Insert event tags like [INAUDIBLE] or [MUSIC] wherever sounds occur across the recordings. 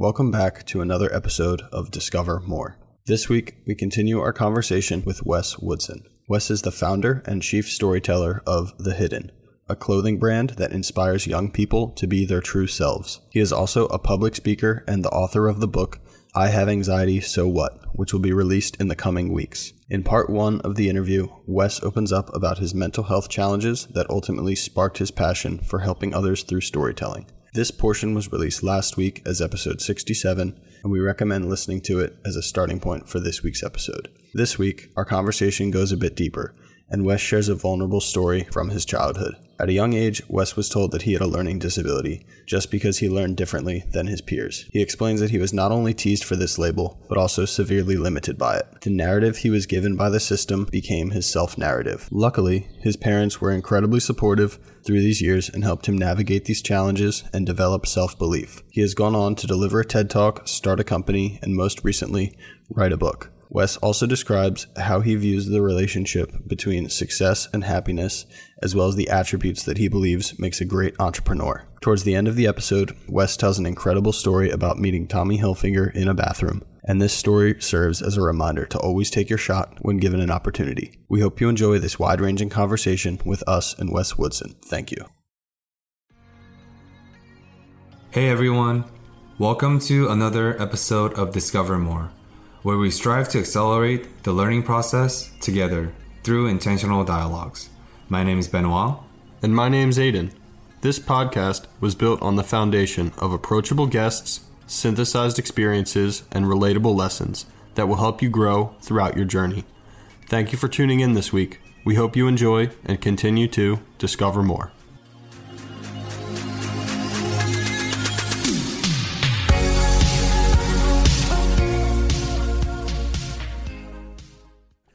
Welcome back to another episode of Discover More. This week, we continue our conversation with Wes Woodson. Wes is the founder and chief storyteller of The Hidden, a clothing brand that inspires young people to be their true selves. He is also a public speaker and the author of the book I Have Anxiety, So What, which will be released in the coming weeks. In part one of the interview, Wes opens up about his mental health challenges that ultimately sparked his passion for helping others through storytelling. This portion was released last week as episode 67, and we recommend listening to it as a starting point for this week's episode. This week, our conversation goes a bit deeper, and Wes shares a vulnerable story from his childhood. At a young age, Wes was told that he had a learning disability just because he learned differently than his peers. He explains that he was not only teased for this label, but also severely limited by it. The narrative he was given by the system became his self narrative. Luckily, his parents were incredibly supportive through these years and helped him navigate these challenges and develop self belief. He has gone on to deliver a TED Talk, start a company, and most recently, write a book. Wes also describes how he views the relationship between success and happiness, as well as the attributes that he believes makes a great entrepreneur. Towards the end of the episode, Wes tells an incredible story about meeting Tommy Hilfiger in a bathroom, and this story serves as a reminder to always take your shot when given an opportunity. We hope you enjoy this wide ranging conversation with us and Wes Woodson. Thank you. Hey everyone, welcome to another episode of Discover More where we strive to accelerate the learning process together through intentional dialogues. My name is Benoit. And my name is Aiden. This podcast was built on the foundation of approachable guests, synthesized experiences, and relatable lessons that will help you grow throughout your journey. Thank you for tuning in this week. We hope you enjoy and continue to discover more.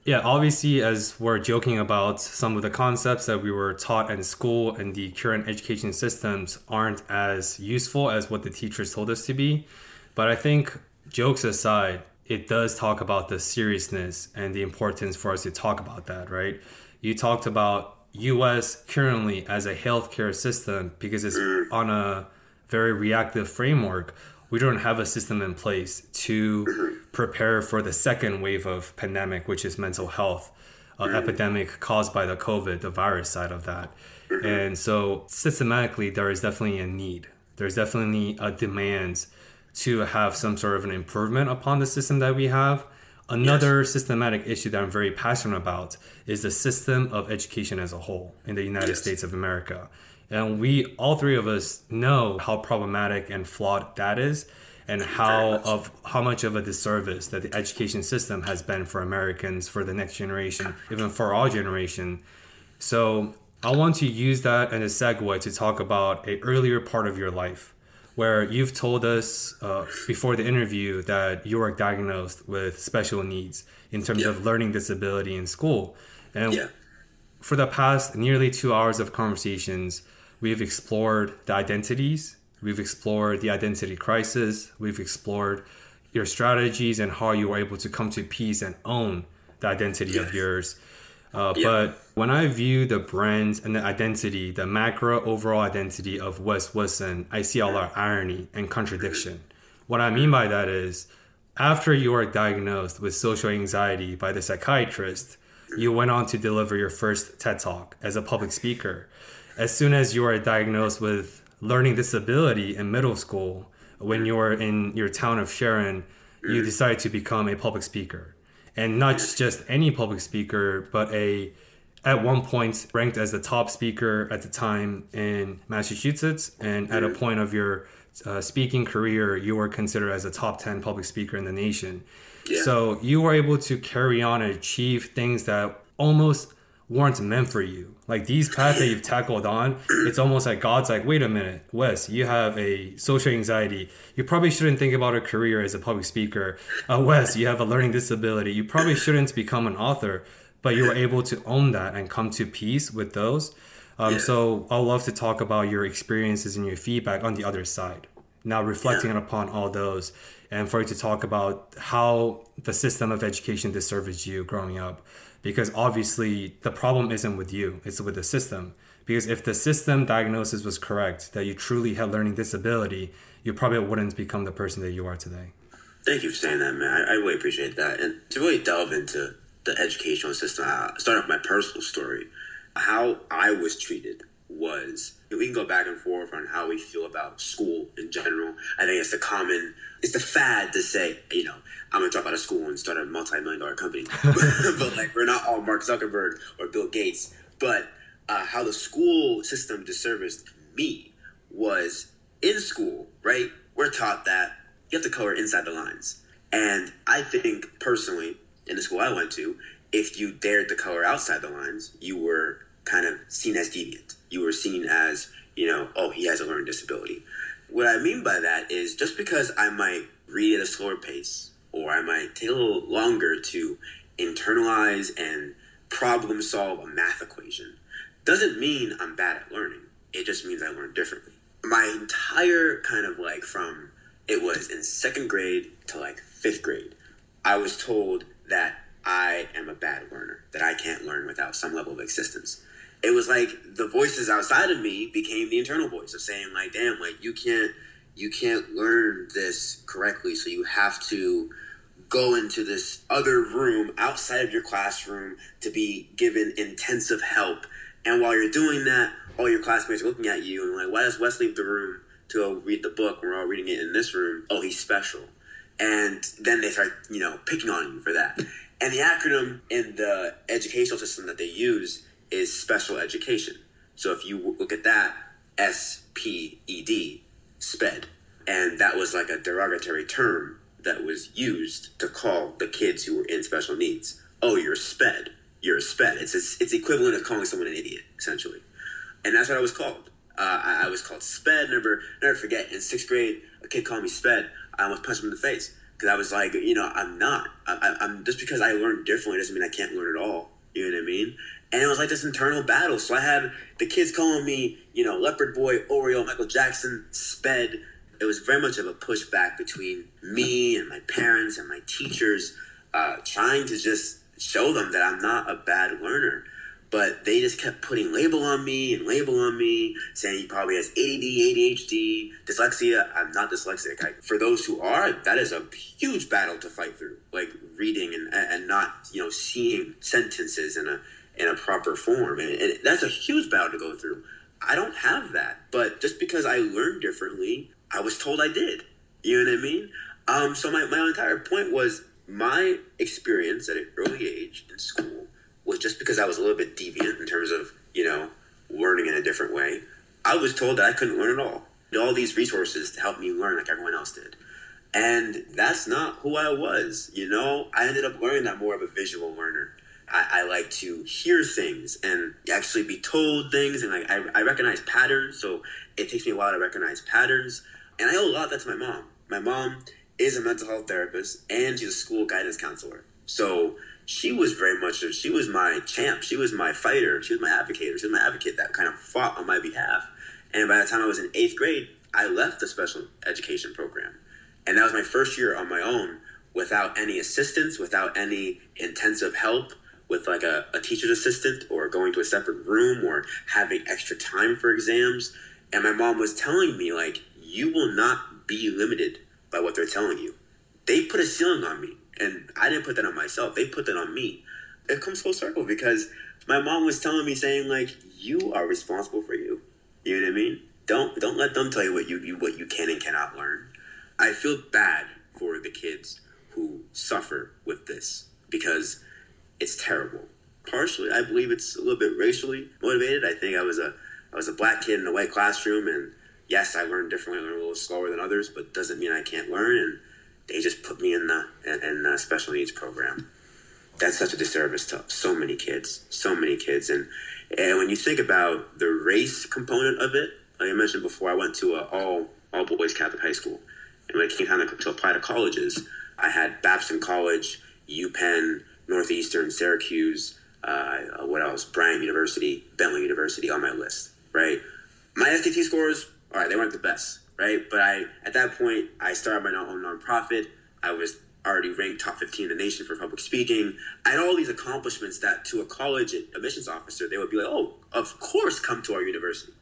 Yeah, obviously, as we're joking about some of the concepts that we were taught in school and the current education systems aren't as useful as what the teachers told us to be. But I think, jokes aside, it does talk about the seriousness and the importance for us to talk about that, right? You talked about US currently as a healthcare system because it's on a very reactive framework we don't have a system in place to prepare for the second wave of pandemic, which is mental health uh, epidemic caused by the COVID, the virus side of that. And so systematically, there is definitely a need. There's definitely a demand to have some sort of an improvement upon the system that we have. Another yes. systematic issue that I'm very passionate about is the system of education as a whole in the United yes. States of America. And we, all three of us, know how problematic and flawed that is, and how of how much of a disservice that the education system has been for Americans, for the next generation, even for our generation. So I want to use that as a segue to talk about a earlier part of your life, where you've told us uh, before the interview that you were diagnosed with special needs in terms yeah. of learning disability in school, and yeah. for the past nearly two hours of conversations We've explored the identities, we've explored the identity crisis, we've explored your strategies and how you were able to come to peace and own the identity yes. of yours. Uh, yeah. But when I view the brand and the identity, the macro overall identity of Wes Woodson, I see a lot of irony and contradiction. What I mean by that is, after you are diagnosed with social anxiety by the psychiatrist, you went on to deliver your first TED Talk as a public speaker as soon as you are diagnosed with learning disability in middle school, when you're in your town of Sharon, you decide to become a public speaker. And not just any public speaker, but a at one point ranked as the top speaker at the time in Massachusetts, and at a point of your uh, speaking career, you were considered as a top 10 public speaker in the nation. Yeah. So you were able to carry on and achieve things that almost weren't meant for you. Like these paths that you've tackled on, it's almost like God's like, wait a minute, Wes, you have a social anxiety. You probably shouldn't think about a career as a public speaker. Uh, Wes, you have a learning disability. You probably shouldn't become an author, but you were able to own that and come to peace with those. Um, so I'd love to talk about your experiences and your feedback on the other side. Now reflecting upon all those and for you to talk about how the system of education disserviced you growing up because obviously the problem isn't with you it's with the system Because if the system diagnosis was correct, that you truly had learning disability, you probably wouldn't become the person that you are today. Thank you for saying that, man. I, I really appreciate that. And to really delve into the educational system, I start off my personal story. How I was treated was we can go back and forth on how we feel about school in general. I think it's the common, it's the fad to say, you know, I'm gonna drop out of school and start a multi-million dollar company. [LAUGHS] [LAUGHS] but like, we're not all Mark Zuckerberg or Bill Gates. But uh, how the school system disserviced me was in school, right? We're taught that you have to color inside the lines. And I think personally, in the school I went to, if you dared to color outside the lines, you were kind of seen as deviant. You were seen as, you know, oh, he has a learning disability. What I mean by that is just because I might read at a slower pace or I might take a little longer to internalize and problem solve a math equation doesn't mean I'm bad at learning. It just means I learn differently. My entire kind of like from it was in second grade to like fifth grade, I was told that I am a bad learner, that I can't learn without some level of existence. It was like the voices outside of me became the internal voice of saying, like, damn, like you can't you can't learn this correctly, so you have to go into this other room outside of your classroom to be given intensive help. And while you're doing that, all your classmates are looking at you and like, why does Wes leave the room to go read the book? We're all reading it in this room. Oh, he's special. And then they start, you know, picking on you for that. And the acronym in the educational system that they use is special education. So if you look at that, S P E D, SPED. And that was like a derogatory term that was used to call the kids who were in special needs. Oh, you're SPED. You're a SPED. It's, it's, it's equivalent of calling someone an idiot, essentially. And that's what I was called. Uh, I, I, was called SPED. Never, never forget. In sixth grade, a kid called me SPED. I almost punched him in the face because I was like, you know, I'm not. I, am just because I learned differently doesn't mean I can't learn at all. You know what I mean? And it was like this internal battle. So I had the kids calling me, you know, Leopard Boy, Oreo, Michael Jackson, Sped. It was very much of a pushback between me and my parents and my teachers, uh, trying to just show them that I'm not a bad learner but they just kept putting label on me and label on me, saying he probably has ADD, ADHD, dyslexia. I'm not dyslexic. I, for those who are, that is a huge battle to fight through, like reading and, and not, you know, seeing sentences in a in a proper form, and, and that's a huge battle to go through. I don't have that, but just because I learned differently, I was told I did. You know what I mean? Um, so my, my entire point was my experience at an early age in school was just because I was a little bit deviant in terms of, you know, learning in a different way. I was told that I couldn't learn at all. All these resources to help me learn like everyone else did. And that's not who I was, you know? I ended up learning that more of a visual learner. I, I like to hear things and actually be told things and like I, I recognize patterns, so it takes me a while to recognize patterns. And I owe a lot of that to my mom. My mom is a mental health therapist and she's a school guidance counselor. So she was very much she was my champ she was my fighter she was my advocate she was my advocate that kind of fought on my behalf and by the time i was in eighth grade i left the special education program and that was my first year on my own without any assistance without any intensive help with like a, a teacher's assistant or going to a separate room or having extra time for exams and my mom was telling me like you will not be limited by what they're telling you they put a ceiling on me and I didn't put that on myself. They put that on me. It comes full circle because my mom was telling me saying like you are responsible for you. You know what I mean? Don't don't let them tell you what you, you what you can and cannot learn. I feel bad for the kids who suffer with this because it's terrible. Partially, I believe it's a little bit racially motivated. I think I was a I was a black kid in a white classroom, and yes, I learned differently. I learned a little slower than others, but doesn't mean I can't learn. And they just put me in the in, in the special needs program. That's such a disservice to so many kids, so many kids, and and when you think about the race component of it, like I mentioned before, I went to a all all boys Catholic high school, and when it came time to apply to colleges, I had Babson College, UPenn, Northeastern, Syracuse, uh, what else? Bryant University, Bentley University on my list, right? My SAT scores, all right, they weren't the best right? But I, at that point, I started my own nonprofit. I was already ranked top 15 in the nation for public speaking. I had all these accomplishments that to a college admissions officer, they would be like, oh, of course, come to our university.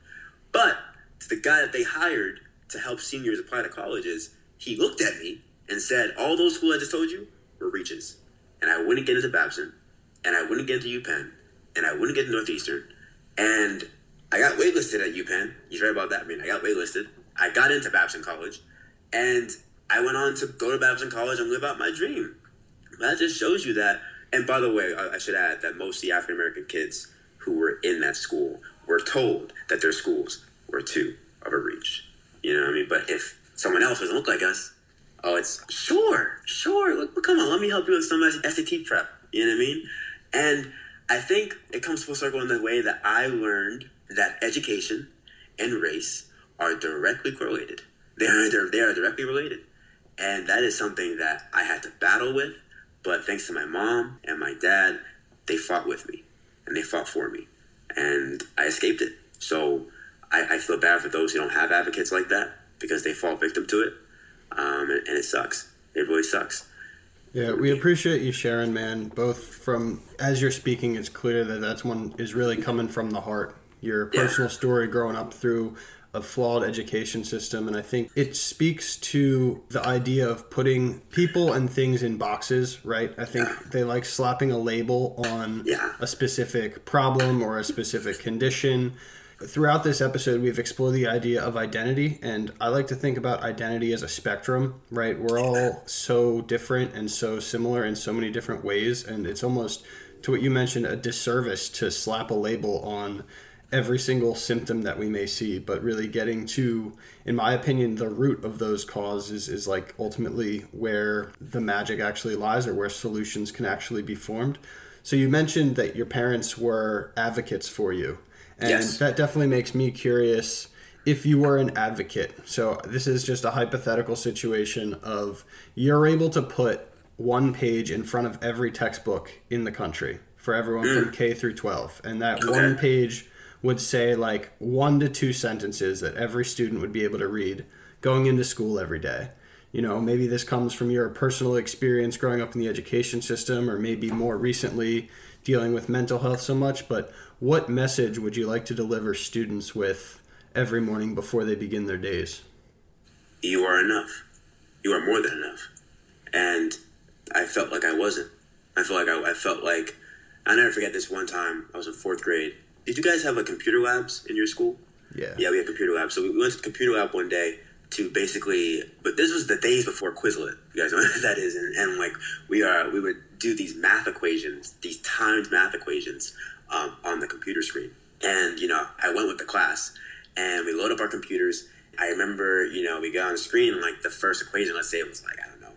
But to the guy that they hired to help seniors apply to colleges, he looked at me and said, all those schools I just told you were reaches. And I wouldn't get into Babson, and I wouldn't get into UPenn, and I wouldn't get into Northeastern. And I got waitlisted at UPenn. He's right about that. I mean, I got waitlisted. I got into Babson College, and I went on to go to Babson College and live out my dream. That just shows you that. And by the way, I, should add that most of the African American kids who were in that school were told that their schools were too of a reach. You know what I mean? But if someone else doesn't look like us, oh, it's sure, sure. Look, come on, let me help you with some SAT prep. You know what I mean? And I think it comes full circle in the way that I learned that education and race are directly correlated. They are they are directly related, and that is something that I had to battle with. But thanks to my mom and my dad, they fought with me and they fought for me, and I escaped it. So I, I feel bad for those who don't have advocates like that because they fall victim to it, um, and, and it sucks. It really sucks. Yeah, we appreciate you sharing, man. Both from as you're speaking, it's clear that that's one is really coming from the heart. Your personal yeah. story growing up through a flawed education system, and I think it speaks to the idea of putting people and things in boxes. Right? I think yeah. they like slapping a label on yeah. a specific problem or a specific condition throughout this episode, we've explored the idea of identity, and I like to think about identity as a spectrum, right? We're all so different and so similar in so many different ways, and it's almost, to what you mentioned, a disservice to slap a label on every single symptom that we may see, but really getting to, in my opinion, the root of those causes is like ultimately where the magic actually lies or where solutions can actually be formed. So you mentioned that your parents were advocates for you. And yes. that definitely makes me curious if you were an advocate. So this is just a hypothetical situation of you're able to put one page in front of every textbook in the country for everyone mm. from K through 12 and that okay. one page would say like one to two sentences that every student would be able to read going into school every day. You know, maybe this comes from your personal experience growing up in the education system or maybe more recently dealing with mental health so much, but what message would you like to deliver students with every morning before they begin their days? You are enough. You are more than enough. And I felt like I wasn't. I felt like I, I felt like I never forget this one time. I was in fourth grade. Did you guys have like computer labs in your school? Yeah. Yeah, we had computer labs. So we went to the computer lab one day to basically, but this was the days before Quizlet. You guys know [LAUGHS] what that is, and, and like we are, we would do these math equations, these timed math equations um, on the computer screen. And, you know, I went with the class and we load up our computers. I remember, you know, we got on the screen and like the first equation, let's say it was like, I don't know,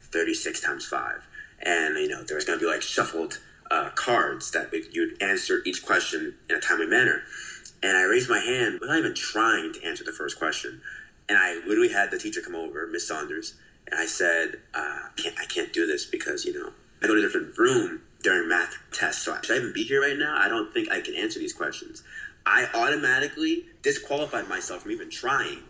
36 times 5. And, you know, there was going to be like shuffled uh, cards that you'd answer each question in a timely manner. And I raised my hand without even trying to answer the first question. And I literally had the teacher come over, Miss Saunders, and I said, uh, can't, I can't do this because, you know, I go to a different room during math tests. So should I even be here right now? I don't think I can answer these questions. I automatically disqualified myself from even trying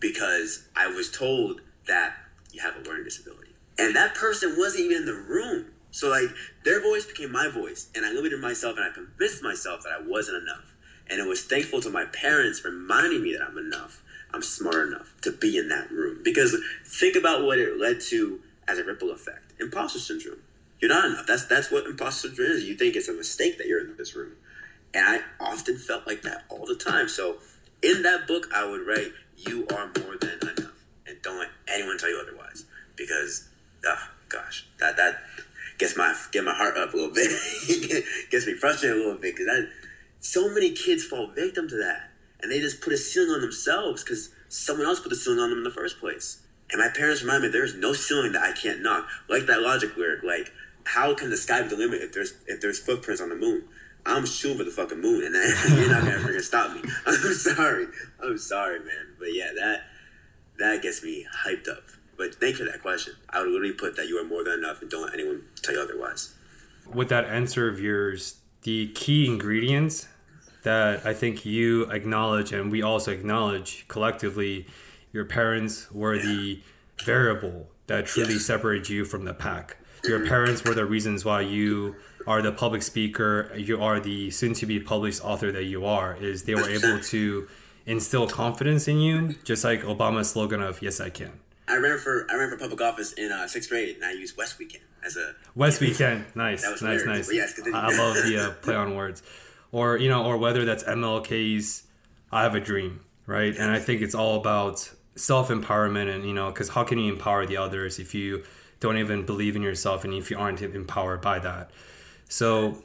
because I was told that you have a learning disability. And that person wasn't even in the room. So like their voice became my voice and I limited myself and I convinced myself that I wasn't enough. And it was thankful to my parents reminding me that I'm enough. I'm smart enough to be in that room. Because think about what it led to as a ripple effect. Imposter syndrome you're not enough. That's that's what imposter syndrome is. You think it's a mistake that you're in this room, and I often felt like that all the time. So in that book, I would write, "You are more than enough," and don't let anyone tell you otherwise, because, oh gosh, that that gets my get my heart up a little bit, [LAUGHS] gets me frustrated a little bit because so many kids fall victim to that, and they just put a ceiling on themselves because someone else put the ceiling on them in the first place. And my parents remind me there's no ceiling that I can't knock. Like that logic lyric, like how can the sky be the limit if there's if there's footprints on the moon? I'm shooting for the fucking moon, and [LAUGHS] you're not gonna stop me. [LAUGHS] I'm sorry. I'm sorry, man. But yeah, that that gets me hyped up. But thank you for that question. I would literally put that you are more than enough, and don't let anyone tell you otherwise. With that answer of yours, the key ingredients that I think you acknowledge, and we also acknowledge collectively, your parents were yeah. the variable that truly Yes. separated you from the pack. Your parents were the reasons why you are the public speaker, you are the soon to be published author that you are, is they were able to instill confidence in you, just like Obama's slogan of yes I can. I ran for I ran for public office in uh, sixth grade, and I used Wes We Can as a Wes We Can, nice, That was nice, nice. But yes. I I love the uh, [LAUGHS] play on words, or you know, or whether that's MLK's "I Have a Dream," right? And I think it's all about self empowerment, and you know, because how can you empower the others if you don't even believe in yourself and if you aren't empowered by that? So,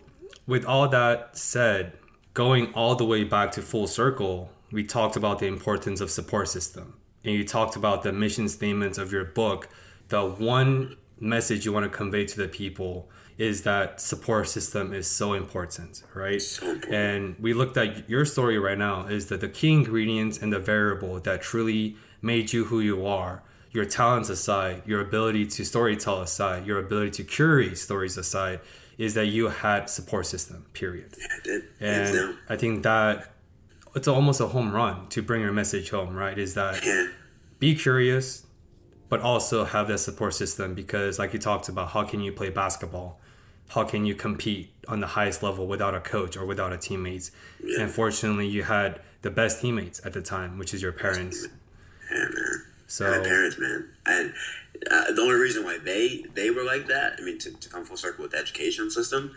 with all that said, going all the way back to full circle, we talked about the importance of support system, and you talked about the mission statements of your book. The one message you want to convey to the people is that support system is so important, right? And we looked at your story right now is that the key ingredients and the variable that truly made you who you are, your talents aside, your ability to storytell aside, your ability to curate stories aside, is that you had support system, period. Yeah, I did. And down. I think that it's almost a home run to bring your message home, right? Is that Yeah. be curious, but also have that support system because, like you talked about, how can you play basketball? How can you compete on the highest level without a coach or without a teammates? Yeah. And fortunately, you had the best teammates at the time, which is your parents. Man. My parents, man, and uh, the only reason why they they were like that, I mean, to, to come full circle with the education system,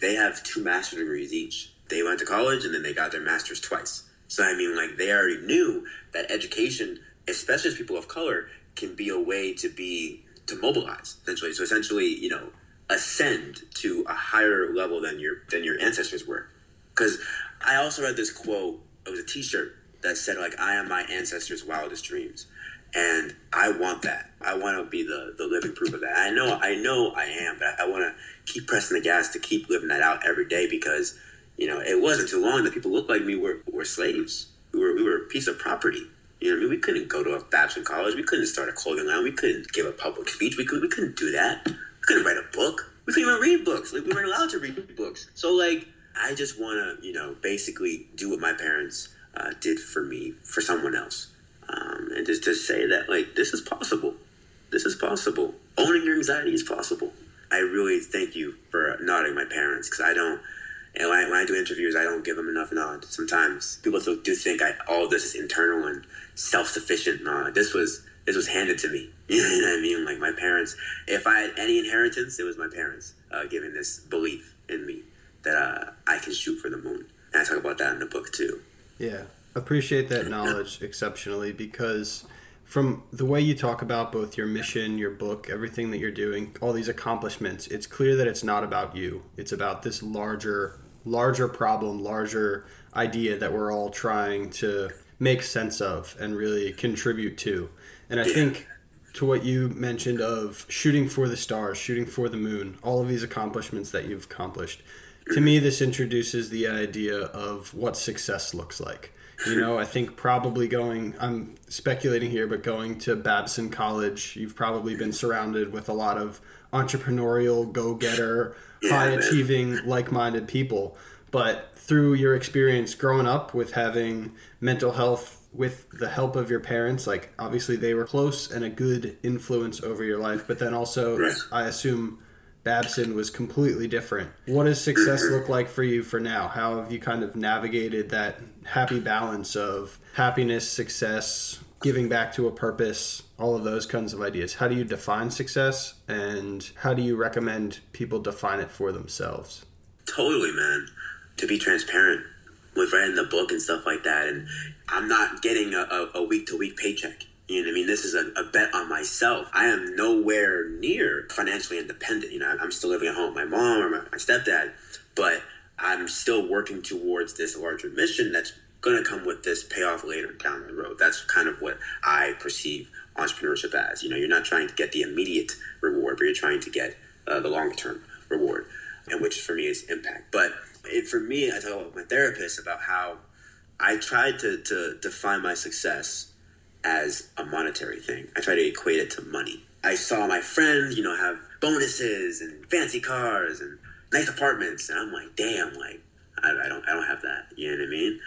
they have two master degrees each. They went to college and then they got their masters twice. So I mean, like they already knew that education, especially as people of color, can be a way to be to mobilize essentially. So essentially, you know, ascend to a higher level than your than your ancestors were. Because I also read this quote. It was a T-shirt that said like, "I am my ancestors' wildest dreams." And I want that. I want to be the the living proof of that. I know, I know, I am, but I, want to keep pressing the gas to keep living that out every day because you know it wasn't too long that people looked like me were were slaves. We were we were a piece of property. You know I mean? We couldn't go to a Babson college. We couldn't start a clothing line. We couldn't give a public speech. We could we couldn't do that. We couldn't write a book. We couldn't even read books. Like we weren't allowed to read books. So like I just want to you know basically do what my parents uh, did for me for someone else um, and just to say that like this is possible. This is possible. Owning your anxiety is possible. I really thank you for nodding my parents because i don't and when I, when I do interviews i don't give them enough nod sometimes. People still do think I, all this is internal and self-sufficient nah this was this was handed to me. [LAUGHS] You know what i mean? Like my parents if i had any inheritance it was my parents uh, giving this belief in me that uh, i can shoot for the moon. And i talk about that in the book too. Yeah, appreciate that knowledge exceptionally because from the way you talk about both your mission, your book, everything that you're doing, all these accomplishments, it's clear that it's not about you. It's about this larger larger problem, larger idea that we're all trying to make sense of and really contribute to. And I think to what you mentioned of shooting for the stars, shooting for the moon, all of these accomplishments that you've accomplished. To me, this introduces the idea of what success looks like. You know, I think probably going, I'm speculating here, but going to Babson College, you've probably been surrounded with a lot of entrepreneurial, go getter, high achieving, like minded people. But through your experience growing up with having mental health with the help of your parents, like obviously they were close and a good influence over your life, but then also, Right. I assume Babson was completely different. What does success look like for you for now? How have you kind of navigated that happy balance of happiness, success, giving back to a purpose, all of those kinds of ideas? How do you define success and how do you recommend people define it for themselves? Totally, man. To be transparent with writing the book and stuff like that, and I'm not getting a, week to week paycheck. You know what I mean? This is a, a bet on myself. I am nowhere near financially independent. You know, I'm still living at home, with my mom or my, my stepdad, but I'm still working towards this larger mission that's going to come with this payoff later down the road. That's kind of what I perceive entrepreneurship as. You know, you're not trying to get the immediate reward, but you're trying to get uh, the long term reward, and which for me is impact. But it, for me, I talk with my therapist about how I tried to, to define my success as a monetary thing. I try to equate it to money. I saw my friends, you know, have bonuses and fancy cars and nice apartments, and I'm like, damn, like I, I don't, I don't have that. You know what I mean?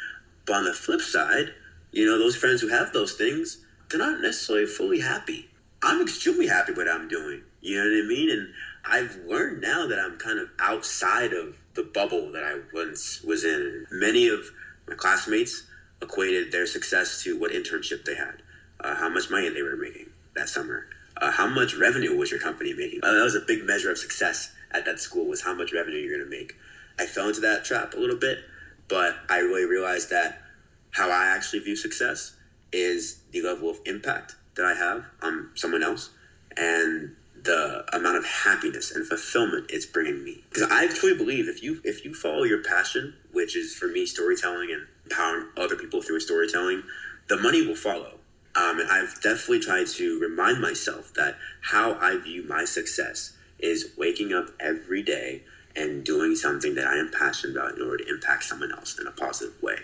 But on the flip side, you know, those friends who have those things, they're not necessarily fully happy. I'm extremely happy with what I'm doing. You know what I mean? And I've learned now that I'm kind of outside of the bubble that I once was in. Many of my classmates equated their success to what internship they had, uh, how much money they were making that summer, uh, how much revenue was your company making. Uh, that was a big measure of success at that school was how much revenue you're going to make. I fell into that trap a little bit, but I really realized that how I actually view success is the level of impact that I have on someone else and the amount of happiness and fulfillment it's bringing me. Because I truly believe if you if you follow your passion, which is for me storytelling and empowering other people through storytelling, the money will follow. Um, and I've definitely tried to remind myself that how I view my success is waking up every day and doing something that I am passionate about in order to impact someone else in a positive way.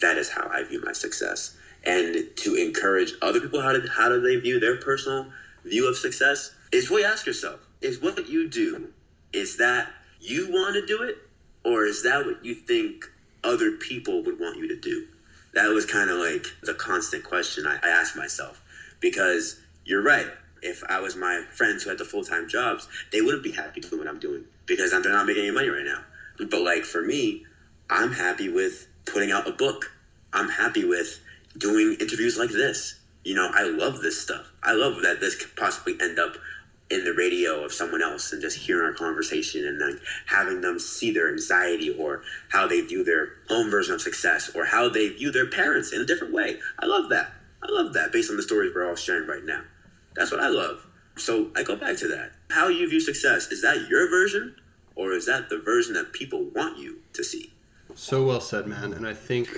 That is how I view my success. And to encourage other people how to how do they view their personal view of success is really ask yourself, is what you do, is that you want to do it? Or is that what you think other people would want you to do? That was kind of like the constant question I, I asked myself. Because you're right. If I was my friends who had the full time jobs, they wouldn't be happy doing what I'm doing because they're not making any money right now. But like for me, I'm happy with putting out a book. I'm happy with doing interviews like this. You know, I love this stuff. I love that this could possibly end up in the radio of someone else and just hearing our conversation and then having them see their anxiety or how they view their own version of success or how they view their parents in a different way. I love that. I love that based on the stories we're all sharing right now. That's what I love. So I go back to that. How you view success, is that your version or is that the version that people want you to see? So well said, man. And I think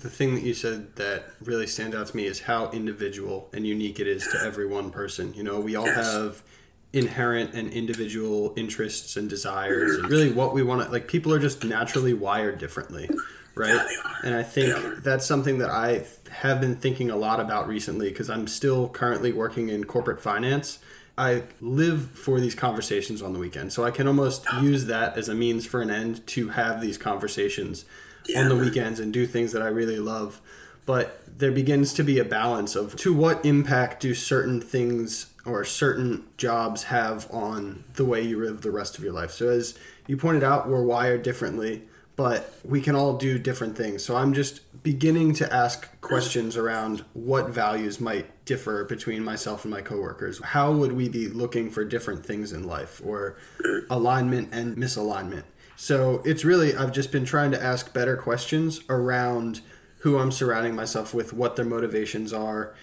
the thing that you said that really stands out to me is how individual and unique it is to every one person. You know, we all yes. have inherent and individual interests and desires and really what we want to like people are just naturally wired differently right? Yeah, and i think that's something that i have been thinking a lot about recently because i'm still currently working in corporate finance. I live for these conversations on the weekend so i can almost use that as a means for an end to have these conversations yeah, on the weekends and do things that i really love. But there begins to be a balance of to what impact do certain things or certain jobs have on the way you live the rest of your life. So as you pointed out, we're wired differently, but we can all do different things. So I'm just beginning to ask questions around what values might differ between myself and my coworkers. How would we be looking for different things in life or alignment and misalignment? So it's really I've just been trying to ask better questions around who I'm surrounding myself with, what their motivations are,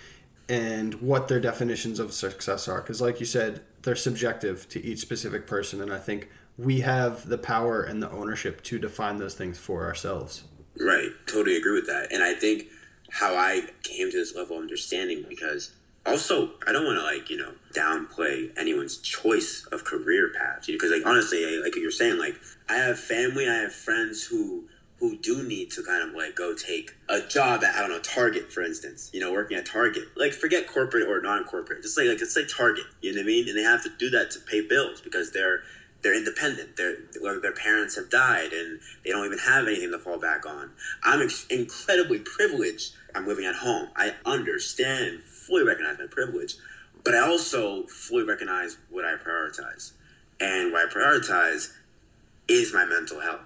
and what their definitions of success are. Because, like you said, they're subjective to each specific person. And I think we have the power and the ownership to define those things for ourselves. Right. Totally agree with that. And I think how I came to this level of understanding because also I don't want to like you know downplay anyone's choice of career paths because like honestly like you're saying like I have family I have friends who who do need to kind of like go take a job at I don't know Target for instance, you know, working at Target. Like forget corporate or non-corporate, just like like let's say Target. You know what I mean? And they have to do that to pay bills because they're they're independent. They're their parents have died and they don't even have anything to fall back on. I'm ex- incredibly privileged. I'm living at home. I understand, fully recognize my privilege, but I also fully recognize what I prioritize. And what I prioritize is my mental health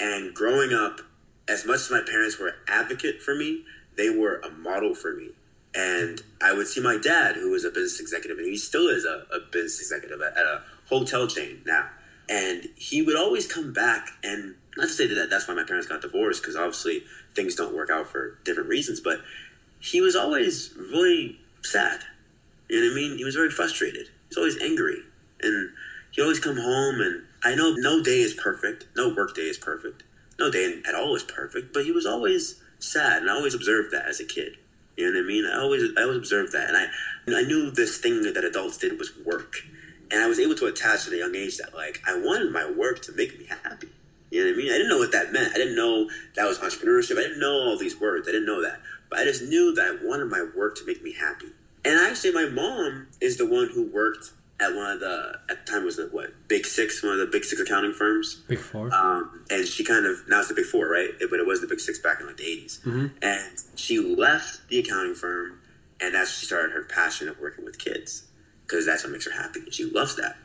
and growing up, as much as my parents were advocate for me, they were a model for me. And I would see my dad, who was a business executive, and he still is a, a business executive at, a hotel chain now. And he would always come back, and not to say that that's why my parents got divorced, because obviously things don't work out for different reasons, but he was always really sad. You know what I mean? He was very frustrated. He was always angry. And he'd always come home and I know no day is perfect, no work day is perfect, no day at all is perfect, but he was always sad, and I always observed that as a kid. You know what I mean? I always I always observed that, and I I knew this thing that adults did was work, and I was able to attach at a young age that like I wanted my work to make me happy. You know what I mean? I didn't know what that meant. I didn't know that was entrepreneurship. I didn't know all these words. I didn't know that, but I just knew that I wanted my work to make me happy. And actually, my mom is the one who worked at one of the at the time was the what big six one of the big six accounting firms big four um, and she kind of now it's the big four right but it was the big six back in like the 80s mm-hmm. and she left the accounting firm and that's she started her passion of working with kids because that's what makes her happy. And she loves that.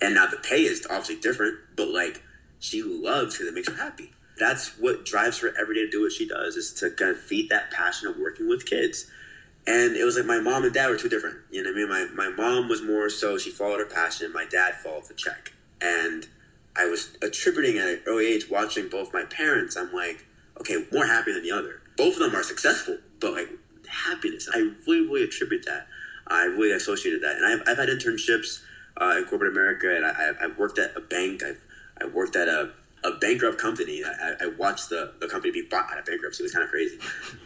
And now the pay is obviously different, but like she loves because it makes her happy. That's what drives her every day to do what she does is to kind of feed that passion of working with kids. And it was like my mom and dad were too different. You know what I mean? My, my mom was more so she followed her passion. My dad followed the check. And I was attributing at an early age watching both my parents. I'm like, okay, more happy than the other. Both of them are successful, but like happiness. I really, really attribute that. I really associated that. And I've, I've had internships uh, in corporate America, and I, I've worked at a bank. I've, I worked at a, a bankrupt company. I, I watched the, the company be bought out of bankruptcy. It was kind of crazy.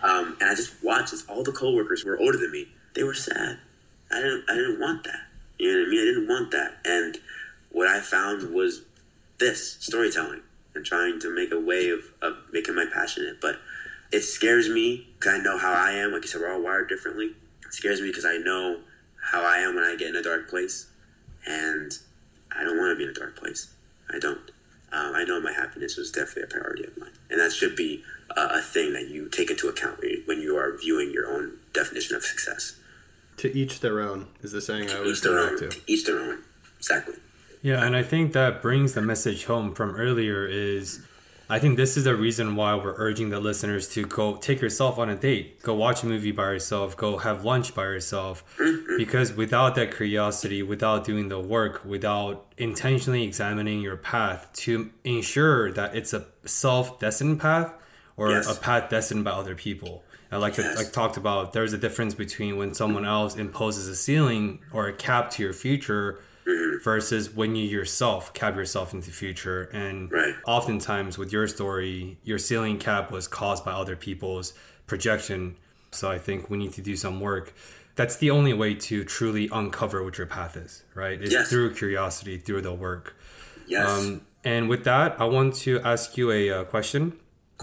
Um, and I just watched as all the coworkers who were older than me. They were sad. I didn't, I didn't want that. You know what I mean? I didn't want that. And what I found was this storytelling and trying to make a way of, of making my passion it. But it scares me because I know how I am. Like you said, we're all wired differently. It scares me because I know how I am when I get in a dark place. And I don't want to be in a dark place. I don't. Um, I know my happiness was definitely a priority of mine. And that should be a, a thing that you take into account when you, when you are viewing your own definition of success. To each their own is the saying I always Each go own. back to. Each their own. Exactly. Yeah, and I think that brings the message home from earlier is I think this is the reason why we're urging the listeners to go take yourself on a date, go watch a movie by yourself, go have lunch by yourself. Mm-hmm. Because without that curiosity, without doing the work, without intentionally examining your path to ensure that it's a self destined path or Yes. a path destined by other people. And like Yes. like talked about, there's a difference between when someone else imposes a ceiling or a cap to your future versus when you yourself cap yourself into the future. And Right. oftentimes with your story, your ceiling cap was caused by other people's projection. So I think we need to do some work. That's the only way to truly uncover what your path is, right? Is Yes. through curiosity, through the work. Yes. Um, and with that, I want to ask you a, uh question.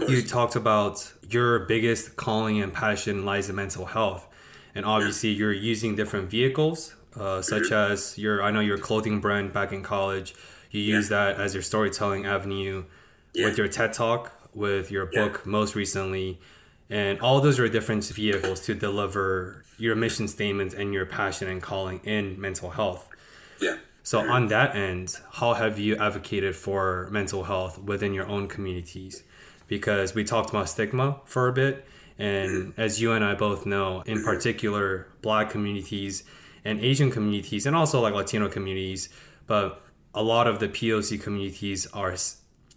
You talked about your biggest calling and passion lies in mental health, and obviously you're using different vehicles, uh, such as your I know your clothing brand back in college. You use that as your storytelling avenue Yeah. with your TED Talk, with your Yeah. book most recently, and all those are different vehicles to deliver your mission statement and your passion and calling in mental health. yeah. So mm-hmm. on that end, how have you advocated for mental health within your own communities? Because we talked about stigma for a bit, and mm-hmm. as you and I both know, in mm-hmm. particular, Black communities and Asian communities, and also like Latino communities, but a lot of the POC communities are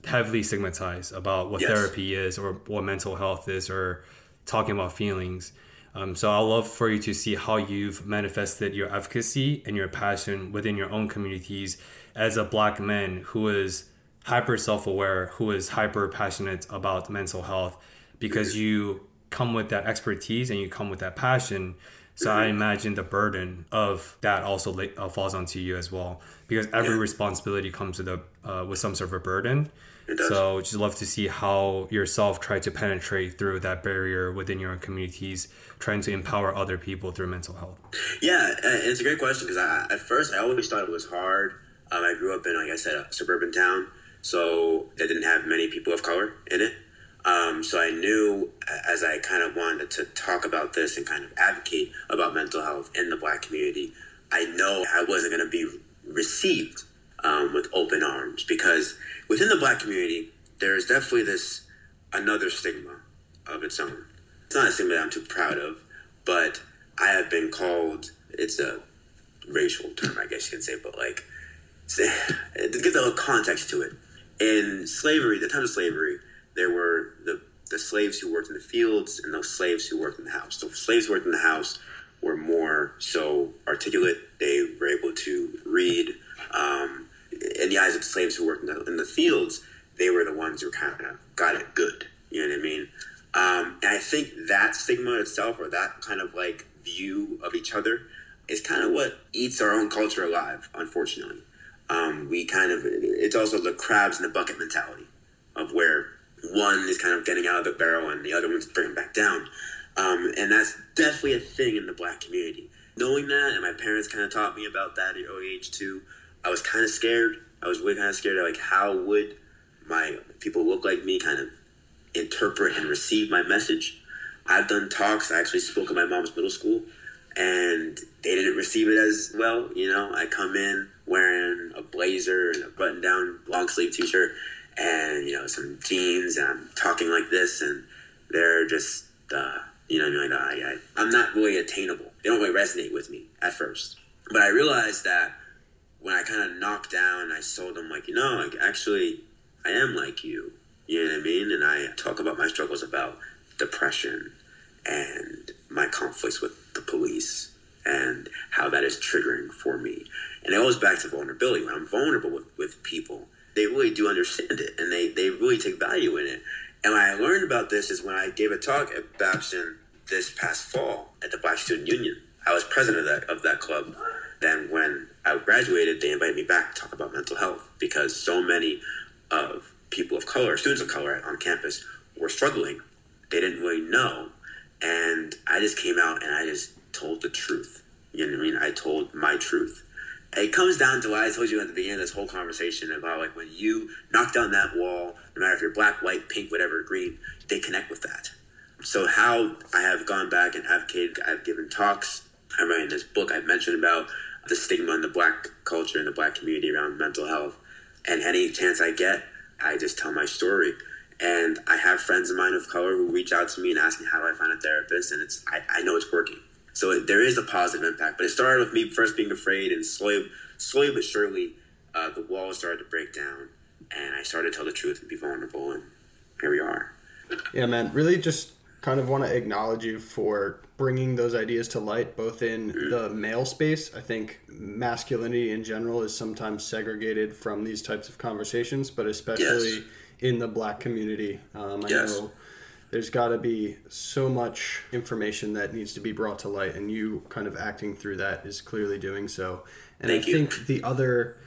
heavily stigmatized about what Yes. therapy is or what mental health is or talking about feelings. Um, so I'd love for you to see how you've manifested your advocacy and your passion within your own communities as a black man who is hyper self-aware, who is hyper passionate about mental health, because you come with that expertise and you come with that passion. So I imagine the burden of that also uh, falls onto you as well, because every Yeah. responsibility comes with a uh, with some sort of a burden. It does. So just love to see how yourself try to penetrate through that barrier within your own communities, trying to empower other people through mental health. Yeah, it's a great question because I, at first I always thought it was hard. Um, I grew up in, like I said, a suburban town, so that didn't have many people of color in it. Um, so I knew as I kind of wanted to talk about this and kind of advocate about mental health in the black community, I know I wasn't going to be received um, with open arms because within the black community, there is definitely this another stigma of its own. It's not a stigma that I'm too proud of, but I have been called, it's a racial term, I guess you can say, but like, [LAUGHS] to give a little context to it. In slavery, the time of slavery, there were the, the slaves who worked in the fields and those slaves who worked in the house. The slaves who worked in the house were more so articulate. They were able to read. Um, in the eyes of the slaves who worked in the, in the fields, they were the ones who kind of got it good. You know what I mean? Um, and I think that stigma itself, or that kind of like view of each other, is kind of what eats our own culture alive. Unfortunately, um, we kind of it's also the crabs in the bucket mentality of where one is kind of getting out of the barrel and the other one's bringing back down. Um, and that's definitely a thing in the black community. Knowing that, and my parents kind of taught me about that at early age too. I was kind of scared. I was really kind of scared of like how would my people look like me kind of interpret and receive my message. I've done talks. I actually spoke at my mom's middle school and they didn't receive it as well. You know, I come in wearing a blazer and a button down long sleeve t shirt and, you know, some jeans and I'm talking like this and they're just, uh, you know, I mean, like, I, I, I'm not really attainable. They don't really resonate with me at first. But I realized that when I kind of knocked down, I told them, like, you know, like, actually, I am like you. You know what I mean? And I talk about my struggles about depression and my conflicts with the police and how that is triggering for me. And it goes back to vulnerability. When I'm vulnerable with, with people, they really do understand it and they, they really take value in it. And I learned about this is when I gave a talk at Babson this past fall at the Black Student Union. I was president of that of that club. Then when I graduated, they invited me back to talk about mental health because so many of people of color, students of color on campus, were struggling. They didn't really know, and I just came out and I just told the truth. You know what I mean? I told my truth. It comes down to what I told you at the beginning of this whole conversation about like when you knock down that wall, no matter if you're black, white, pink, whatever, green, they connect with that. So how I have gone back and advocated, I've given talks. I'm writing this book I've mentioned about the stigma in the black culture and the black community around mental health. And any chance I get, I just tell my story. And I have friends of mine of color who reach out to me and ask me how do I find a therapist, and it's I, I know it's working. So it, there is a positive impact. But it started with me first being afraid, and slowly, slowly but surely, uh, the walls started to break down, and I started to tell the truth and be vulnerable, and here we are. Yeah, man. Really, just kind of want to acknowledge you for bringing those ideas to light, both in the male space. I think masculinity in general is sometimes segregated from these types of conversations, but especially Yes. in the black community. Um, I Yes. know there's got to be so much information that needs to be brought to light, and you kind of acting through that is clearly doing so. And Thank I you. think the other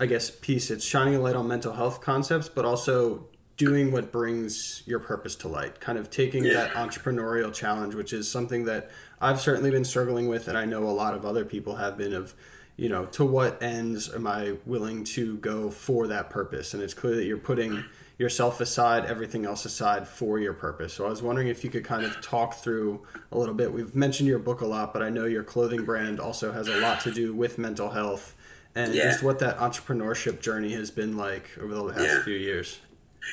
I guess piece it's shining a light on mental health concepts, but also doing what brings your purpose to light. Kind of taking Yeah. that entrepreneurial challenge, which is something that I've certainly been struggling with, and I know a lot of other people have been. Of you know, to what ends am I willing to go for that purpose? And it's clear that you're putting yourself aside, everything else aside for your purpose. So I was wondering if you could kind of talk through a little bit. We've mentioned your book a lot, but I know your clothing brand also has a lot to do with mental health and Yeah. just what that entrepreneurship journey has been like over the last Yeah. few years.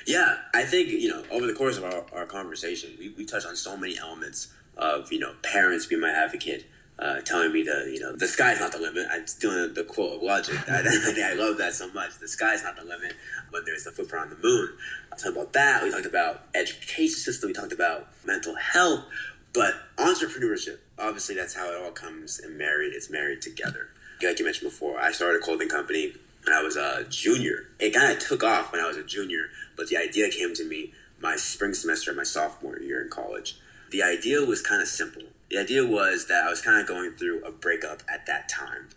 Yeah, I think, you know, over the course of our, our conversation, we, we touched on so many elements of, you know, parents being my advocate, uh, telling me the, you know, the sky's not the limit. I'm stealing the quote of Logic. I, [LAUGHS] I love that so much. The sky's not the limit when there's a footprint on the moon. I talked about that. We talked about education system. We talked about mental health. But entrepreneurship, obviously, that's how it all comes and married. It's married together. Like you mentioned before, I started a clothing company when I was a junior. It kind of took off when I was a junior, but the idea came to me my spring semester my sophomore year in college. The idea was kind of simple. The idea was that I was kind of going through a breakup at that time,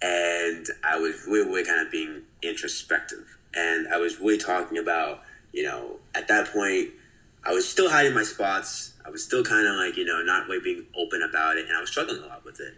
and I was really, really kind of being introspective. And I was really talking about, you know, at that point, I was still hiding my spots. I was still kind of like, you know, not really being open about it, and I was struggling a lot with it.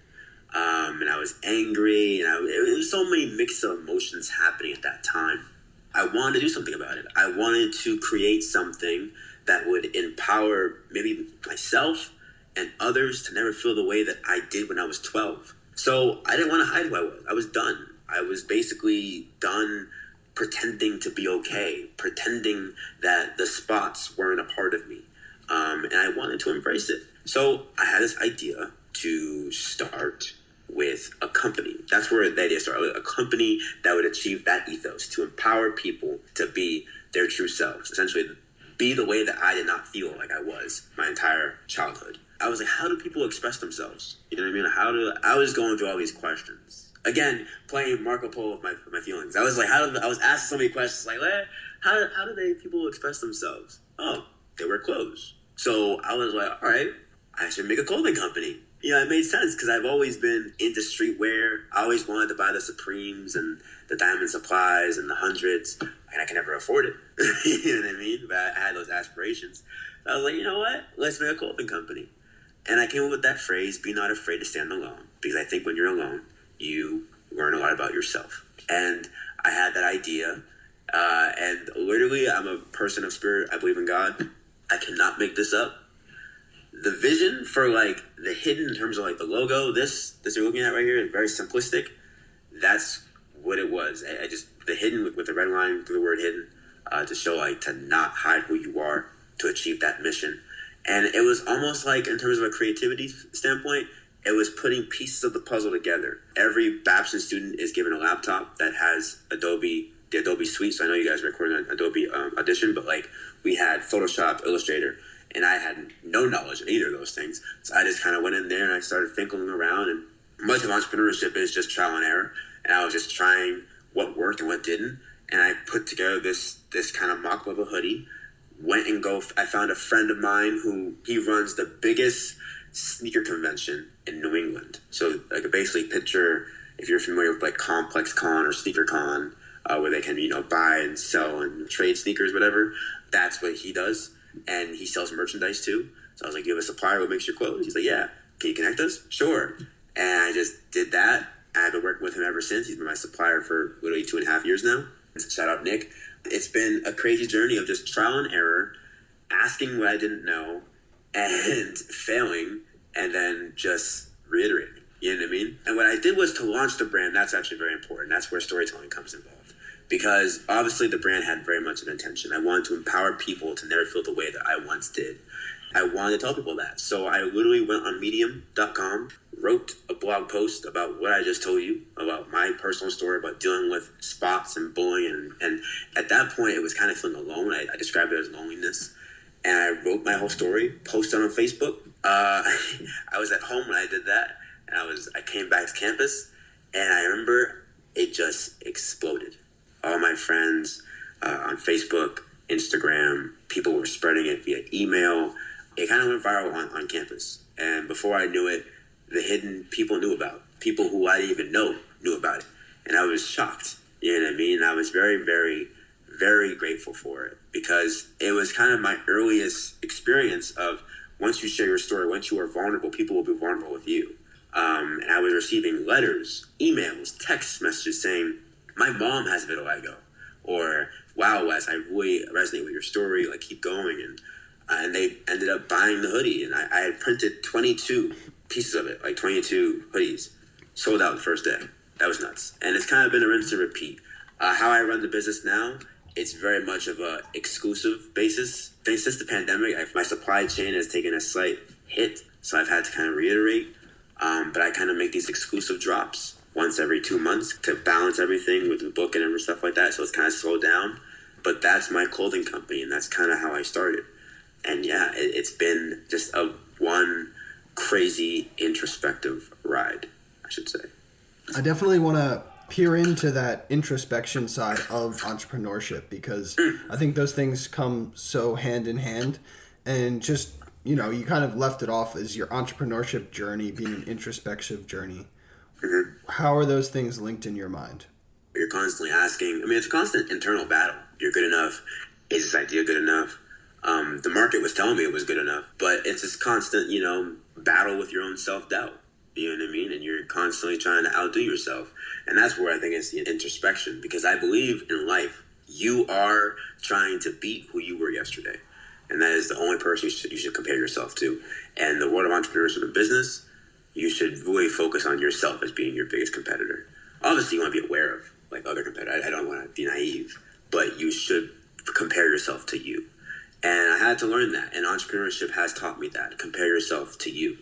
Um, and I was angry, and I, it was so many mixed emotions happening at that time. I wanted to do something about it. I wanted to create something that would empower maybe myself and others to never feel the way that I did when I was 12. So I didn't want to hide who I was. I was done. I was basically done pretending to be okay, pretending that the spots weren't a part of me. Um, and I wanted to embrace it. So I had this idea to start with a company. That's where the idea started. A company that would achieve that ethos to empower people to be their true selves, essentially be the way that I did not feel like I was my entire childhood. I was like, how do people express themselves? You know what I mean? How do I was going through all these questions again, playing Marco Polo with my, my feelings. I was like, how do I was asked so many questions like, well, how how do they people express themselves? Oh, they wear clothes. So I was like, all right, I should make a clothing company. You know, it made sense because I've always been into streetwear. I always wanted to buy the Supremes and the Diamond Supplies and the Hundreds, and I can never afford it. [LAUGHS] you know what I mean? But I had those aspirations. So I was like, you know what? Let's make a clothing company. And I came up with that phrase, be not afraid to stand alone. Because I think when you're alone, you learn a lot about yourself. And I had that idea. Uh, and literally, I'm a person of spirit. I believe in God. I cannot make this up. The vision for like the hidden in terms of like the logo, this this you're looking at right here is very simplistic. That's what it was. I, I just the hidden with, with, the red line through the word hidden uh, to show like to not hide who you are to achieve that mission. And it was almost like in terms of a creativity standpoint, it was putting pieces of the puzzle together. Every Babson student is given a laptop that has Adobe the Adobe Suite. So I know you guys are recording on Adobe um, Audition, but like we had Photoshop, Illustrator, and I had no knowledge of either of those things. So I just kind of went in there and I started thinking around. And much of entrepreneurship is just trial and error. And I was just trying what worked and what didn't. And I put together this this kind of mock a hoodie. Went and go. I found a friend of mine who he runs the biggest sneaker convention in New England. So like basically picture if you're familiar with like Complex Con or Sneaker Con, uh, where they can you know buy and sell and trade sneakers, whatever. That's what he does and he sells merchandise too. So I was like, do "You have a supplier who makes your clothes?" He's like, "Yeah." Can you connect us? Sure. And I just did that. I've been working with him ever since. He's been my supplier for literally two and a half years now. Shout out Nick. It's been a crazy journey of just trial and error, asking what I didn't know, and [LAUGHS] failing, and then just reiterating. You know what I mean? And what I did was to launch the brand. That's actually very important. That's where storytelling comes involved because obviously the brand had very much an intention. I wanted to empower people to never feel the way that I once did. I wanted to tell people that. So I literally went on medium.com, wrote a blog post about what I just told you, about my personal story, about dealing with spots and bullying. And, and at that point, it was kind of feeling alone. I, I described it as loneliness. And I wrote my whole story, posted on Facebook. Uh, [LAUGHS] I was at home when I did that. And I was I came back to campus and I remember it just exploded all my friends uh, on Facebook, Instagram, people were spreading it via email. It kind of went viral on, on campus. And before I knew it, the hidden people knew about. People who I didn't even know knew about it. And I was shocked. You know what I mean? I was very, very, very grateful for it because it was kind of my earliest experience of once you share your story, once you are vulnerable, people will be vulnerable with you. Um, and I was receiving letters, emails, text messages saying, my mom has vitiligo, or wow, Wes, I really resonate with your story. Like keep going, and and they ended up buying the hoodie, and I, I had printed twenty two pieces of it, like twenty two hoodies, sold out the first day. That was nuts, and it's kind of been a rinse and repeat. Uh, how I run the business now, it's very much of a exclusive basis. Since the pandemic, I, my supply chain has taken a slight hit, so I've had to kind of reiterate. Um, but I kind of make these exclusive drops once every two months to balance everything with the booking and stuff like that. So it's kind of slowed down. But that's my clothing company, and that's kind of how I started. And yeah, it, it's been just a one crazy introspective ride, I should say. I definitely want to peer into that introspection side of entrepreneurship because mm. I think those things come so hand in hand. And just, you know, you kind of left it off as your entrepreneurship journey being an introspective journey. Mm-hmm. How are those things linked in your mind? You're constantly asking. I mean, it's a constant internal battle. You're good enough. Is this idea good enough? Um, the market was telling me it was good enough, but it's this constant, you know, battle with your own self doubt. You know what I mean? And you're constantly trying to outdo yourself. And that's where I think it's the introspection because I believe in life, you are trying to beat who you were yesterday. And that is the only person you should, you should compare yourself to. And the world of entrepreneurship and business, you should really focus on yourself as being your biggest competitor. Obviously, you want to be aware of like other competitors. I don't want to be naive, but you should compare yourself to you. And I had to learn that, and entrepreneurship has taught me that. Compare yourself to you.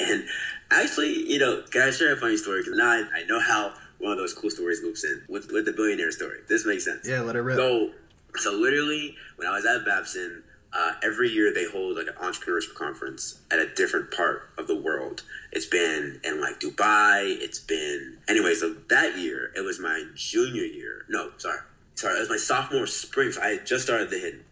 And actually, you know, can I share a funny story? Because now I, I know how one of those cool stories loops in with, with the billionaire story. This makes sense. Yeah, let it rip. So, so literally, when I was at Babson, uh, every year they hold like an entrepreneurship conference at a different part of the world. It's been in like Dubai. It's been anyway. So that year it was my junior year. No, sorry, sorry. It was my sophomore spring. So I had just started the hidden,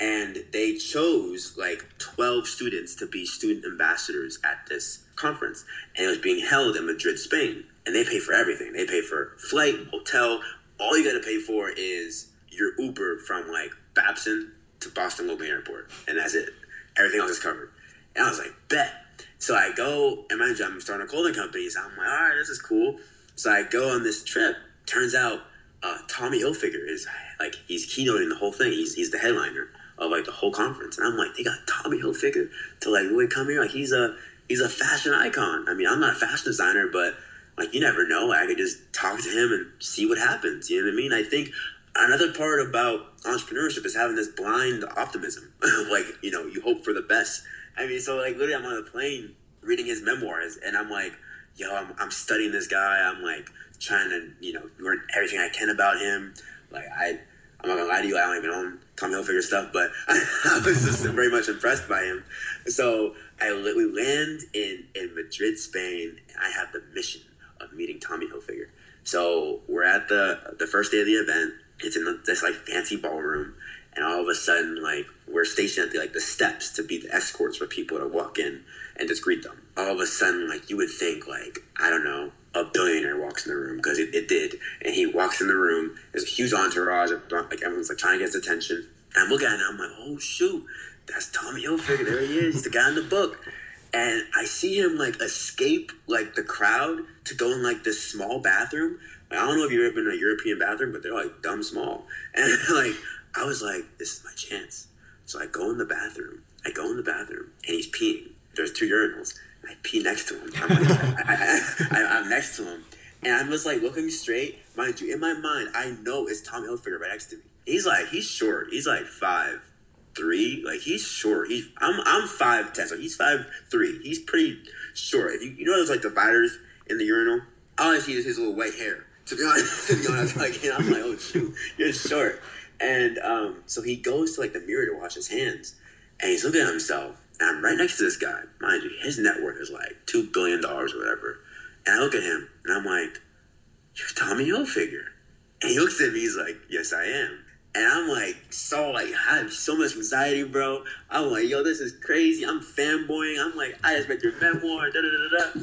and they chose like twelve students to be student ambassadors at this conference, and it was being held in Madrid, Spain. And they pay for everything. They pay for flight, hotel. All you got to pay for is your Uber from like Babson to Boston Logan Airport, and that's it. Everything else is covered. And I was like, bet. So I go, and mind you, I'm starting a clothing company. So I'm like, all right, this is cool. So I go on this trip. Turns out, uh, Tommy Hilfiger is like he's keynoting the whole thing. He's he's the headliner of like the whole conference, and I'm like, they got Tommy Hilfiger to like really come here. Like he's a he's a fashion icon. I mean, I'm not a fashion designer, but like you never know. I could just talk to him and see what happens. You know what I mean? I think another part about entrepreneurship is having this blind optimism. [LAUGHS] like, you know, you hope for the best. I mean, so like literally I'm on the plane reading his memoirs and I'm like, yo, I'm, I'm studying this guy. I'm like trying to, you know, learn everything I can about him. Like I, I'm not gonna lie to you, I don't even own Tommy Hilfiger stuff, but [LAUGHS] I, was just very much impressed by him. So I we land in, in Madrid, Spain, I have the mission of meeting Tommy Hilfiger. So we're at the the first day of the event. It's in this like fancy ballroom, and all of a sudden, like we're stationed at the, like the steps to be the escorts for people to walk in and just greet them. All of a sudden, like you would think, like I don't know, a billionaire walks in the room because it, it did, and he walks in the room. There's a huge entourage, of, like everyone's like trying to get his attention. And I'm looking at him, I'm like, oh shoot, that's Tommy Hilfiger. There he is. He's the guy in the book. And I see him like escape like the crowd to go in like this small bathroom. Like, I don't know if you've ever been in a European bathroom, but they're like dumb small. [LAUGHS] And like I was like, this is my chance. So I go in the bathroom. I go in the bathroom and he's peeing. There's two urinals. I pee next to him. I'm, like, [LAUGHS] I, am next to him. And I'm just like looking straight. Mind you, in my mind, I know it's Tom Hilfiger right next to me. He's like, he's short. He's like five three. Like he's short. He's I'm I'm five ten, so he's five three. He's pretty short. If you you know those like dividers in the urinal, all I see is his little white hair. To be honest, to be honest, like know, I'm like, oh shoot, you're short. And um, so he goes to like the mirror to wash his hands, and he's looking at himself. And I'm right next to this guy. Mind you, his net worth is like two billion dollars or whatever. And I look at him, and I'm like, "You're Tommy Hilfiger." And he looks at me. He's like, "Yes, I am." And I'm like, so like, I have so much anxiety, bro. I'm like, yo, this is crazy. I'm fanboying. I'm like, I just read your memoir, da da da da.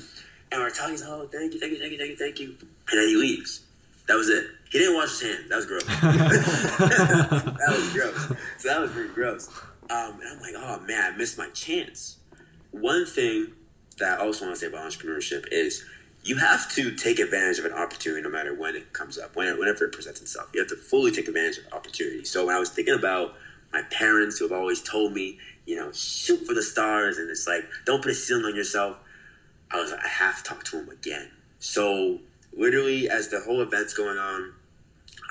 And we're talking, oh, thank you, thank you, thank you, thank you, thank you. And then he leaves. That was it. He didn't wash his hands. That was gross. [LAUGHS] that was gross. So that was pretty gross. Um, and I'm like, oh man, I missed my chance. One thing that I also want to say about entrepreneurship is you have to take advantage of an opportunity no matter when it comes up, whenever it presents itself. You have to fully take advantage of the opportunity. So when I was thinking about my parents who have always told me, you know, shoot for the stars and it's like, don't put a ceiling on yourself, I was like, I have to talk to them again. So literally, as the whole event's going on,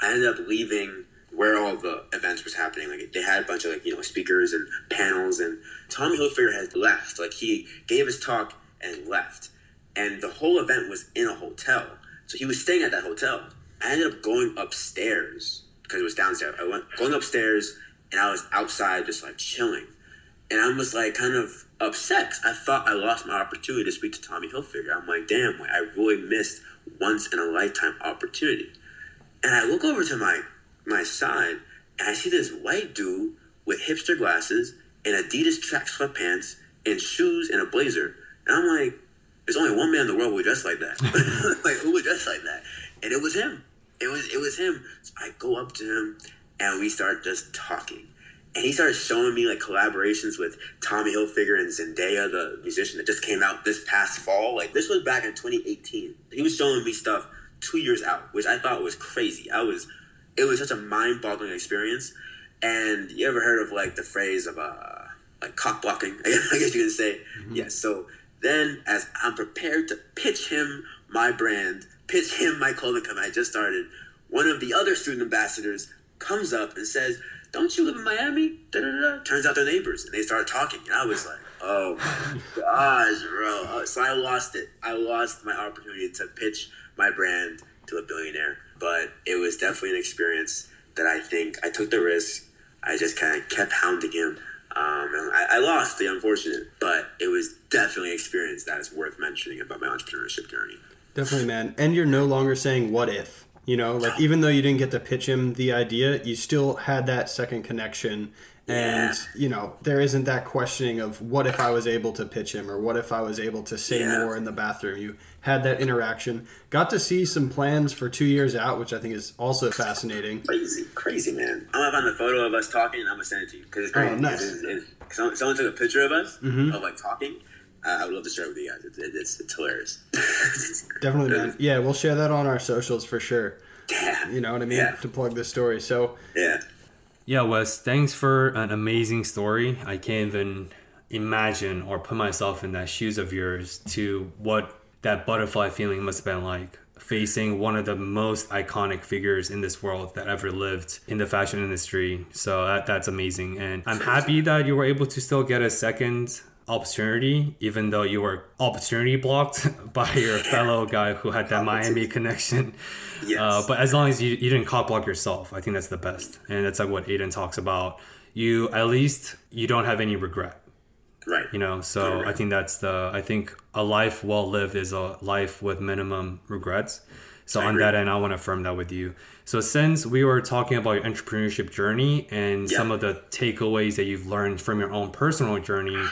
I ended up leaving where all the events was happening. Like they had a bunch of like you know speakers and panels, and Tommy Hilfiger had left. Like he gave his talk and left and the whole event was in a hotel. So he was staying at that hotel. I ended up going upstairs because it was downstairs. I went going upstairs and I was outside just like chilling. And I was like kind of upset. I thought I lost my opportunity to speak to Tommy Hilfiger. I'm like, damn, like, I really missed once in a lifetime opportunity. And I look over to my my side and I see this white dude with hipster glasses and Adidas track sweatpants and shoes and a blazer. And I'm like, there's only one man in the world who would dress like that. [LAUGHS] like who would dress like that? And it was him. It was it was him. So I go up to him and we start just talking. And he started showing me like collaborations with Tommy Hilfiger and Zendaya, the musician that just came out this past fall. Like this was back in 2018. He was showing me stuff two years out, which I thought was crazy. I was, it was such a mind-boggling experience. And you ever heard of like the phrase of uh, like cock blocking? [LAUGHS] I guess you can say. Mm-hmm. Yes. Yeah, so then, as I'm prepared to pitch him my brand, pitch him my clothing company I just started, one of the other student ambassadors comes up and says, Don't you live in Miami? Da-da-da. Turns out they're neighbors. And they start talking. And I was like, Oh my gosh, bro. Uh, so I lost it. I lost my opportunity to pitch my brand to a billionaire. But it was definitely an experience that I think I took the risk. I just kind of kept hounding him. Um, I, I, lost the unfortunate, but it was definitely an experience that is worth mentioning about my entrepreneurship journey. Definitely, man. And you're no longer saying what if. You know, like even though you didn't get to pitch him the idea, you still had that second connection. And, yeah. you know, there isn't that questioning of what if I was able to pitch him or what if I was able to say yeah. more in the bathroom. You had that interaction. Got to see some plans for two years out, which I think is also fascinating. Crazy, crazy, man. I'm gonna find the photo of us talking and I'm gonna send it to you because it's great. Oh, nice. It's, it's, it's, someone, took a picture of us mm-hmm. of like talking. I would love to share it with you guys. It's, it's, it's hilarious. [LAUGHS] Definitely, man. Yeah, we'll share that on our socials for sure. Yeah. You know what I mean? Yeah. To plug this story. So yeah. Yeah, Wes. Thanks for an amazing story. I can't even imagine or put myself in that shoes of yours to what that butterfly feeling must have been like facing one of the most iconic figures in this world that ever lived in the fashion industry. So that, that's amazing. And I'm happy that you were able to still get a second opportunity, even though you were opportunity blocked [LAUGHS] by your fellow guy who had that Miami connection. [LAUGHS] Yes. Uh, but as long as you, you didn't cop block yourself, I think that's the best. And that's like what Aiden talks about. You at least you don't have any regret. Right. You know, so right. I think that's the I think a life well lived is a life with minimum regrets. So I on agree. that end, I want to affirm that with you. So since we were talking about your entrepreneurship journey and yeah. some of the takeaways that you've learned from your own personal journey,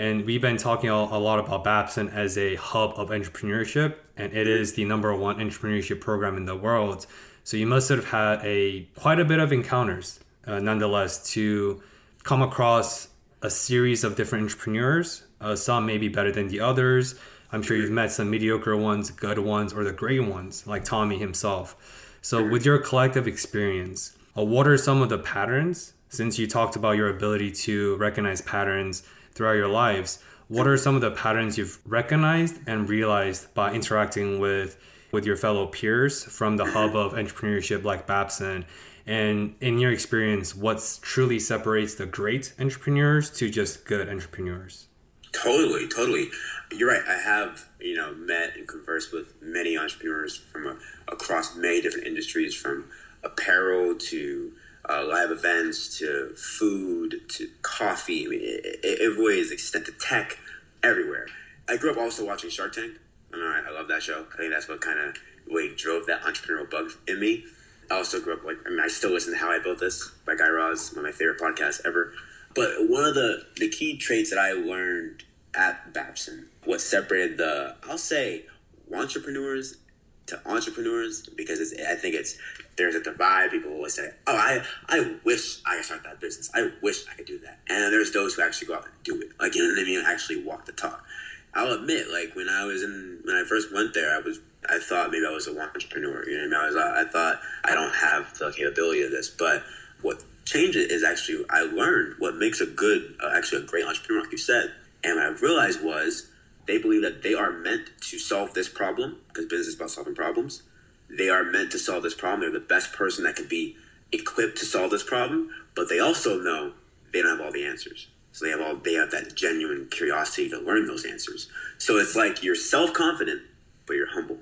and we've been talking a lot about Babson as a hub of entrepreneurship, and it is the number one entrepreneurship program in the world. So you must have had a quite a bit of encounters, uh, nonetheless, to come across a series of different entrepreneurs. Uh, some may be better than the others. I'm sure you've met some mediocre ones, good ones, or the great ones, like Tommy himself. So, with your collective experience, uh, what are some of the patterns? Since you talked about your ability to recognize patterns throughout your lives, what are some of the patterns you've recognized and realized by interacting with with your fellow peers from the hub of entrepreneurship like Babson and in your experience, what truly separates the great entrepreneurs to just good entrepreneurs? Totally, totally. You're right. I have, you know, met and conversed with many entrepreneurs from a, across many different industries, from apparel to uh, live events to food to coffee. I mean, it, it, really is to tech everywhere. I grew up also watching Shark Tank. And I, I love that show. I think that's what kind of really drove that entrepreneurial bug in me. I also grew up like I mean I still listen to How I Built This by Guy Raz, one of my favorite podcasts ever. But one of the the key traits that I learned at Babson, what separated the I'll say entrepreneurs to entrepreneurs because I think it's there's a divide. People always say, "Oh, I I wish I could start that business. I wish I could do that." And there's those who actually go out and do it. Like you know what I mean? Actually walk the talk. I'll admit, like when I was in when I first went there, I was I thought maybe I was a entrepreneur. You know, what I, mean? I was I thought I don't have the capability of this. But what changed it is actually I learned what makes a good, uh, actually a great entrepreneur, like you said. And what I realized was they believe that they are meant to solve this problem because business is about solving problems. They are meant to solve this problem. They're the best person that can be equipped to solve this problem. But they also know they don't have all the answers. So they have all they have that genuine curiosity to learn those answers. So it's like you're self confident, but you're humble.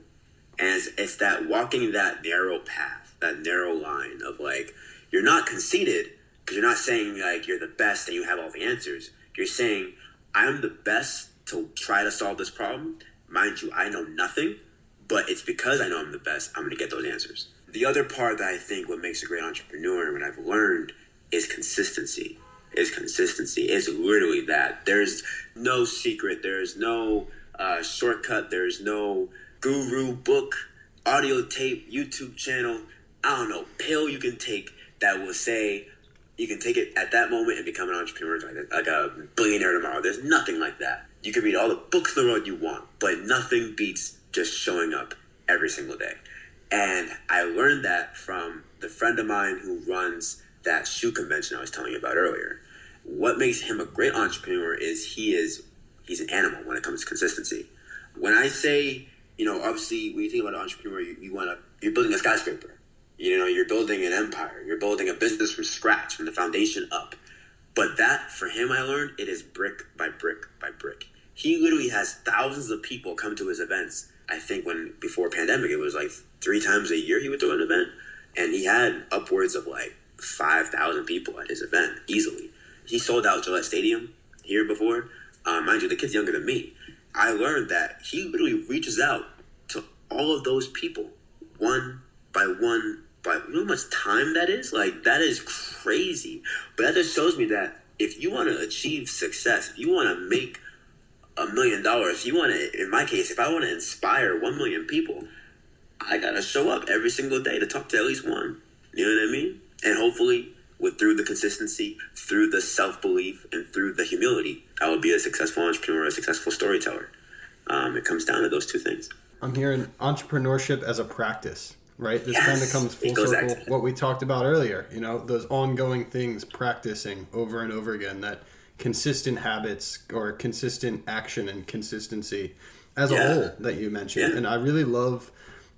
And it's, it's that walking that narrow path, that narrow line of like, you're not conceited because you're not saying like you're the best and you have all the answers. You're saying, I'm the best to try to solve this problem. Mind you, I know nothing, but it's because I know I'm the best, I'm going to get those answers. The other part that I think what makes a great entrepreneur and what I've learned is consistency. Is consistency. It's literally that. There's no secret. There's no uh, shortcut. There's no guru book, audio tape, YouTube channel, I don't know, pill you can take that will say you can take it at that moment and become an entrepreneur like, like a billionaire tomorrow. There's nothing like that. You can read all the books in the world you want, but nothing beats just showing up every single day. And I learned that from the friend of mine who runs that shoe convention I was telling you about earlier. What makes him a great entrepreneur is he is he's an animal when it comes to consistency. When I say you know, obviously, when you think about an entrepreneur, you, you want to, you're building a skyscraper. You know, you're building an empire. You're building a business from scratch, from the foundation up. But that, for him, I learned, it is brick by brick by brick. He literally has thousands of people come to his events. I think when, before pandemic, it was like three times a year he would do an event. And he had upwards of like 5,000 people at his event easily. He sold out Gillette Stadium here before. Um, mind you, the kid's younger than me. I learned that he literally reaches out to all of those people one by one by you know how much time that is? Like that is crazy. But that just shows me that if you want to achieve success, if you want to make a million dollars, you want to in my case, if I want to inspire one million people, I gotta show up every single day to talk to at least one. You know what I mean? And hopefully with through the consistency, through the self belief, and through the humility, I will be a successful entrepreneur, a successful storyteller. Um, it comes down to those two things. I'm hearing entrepreneurship as a practice, right? This yes, kind of comes full circle. What we talked about earlier, you know, those ongoing things, practicing over and over again that consistent habits or consistent action and consistency as Yeah. a whole that you mentioned. Yeah. And I really love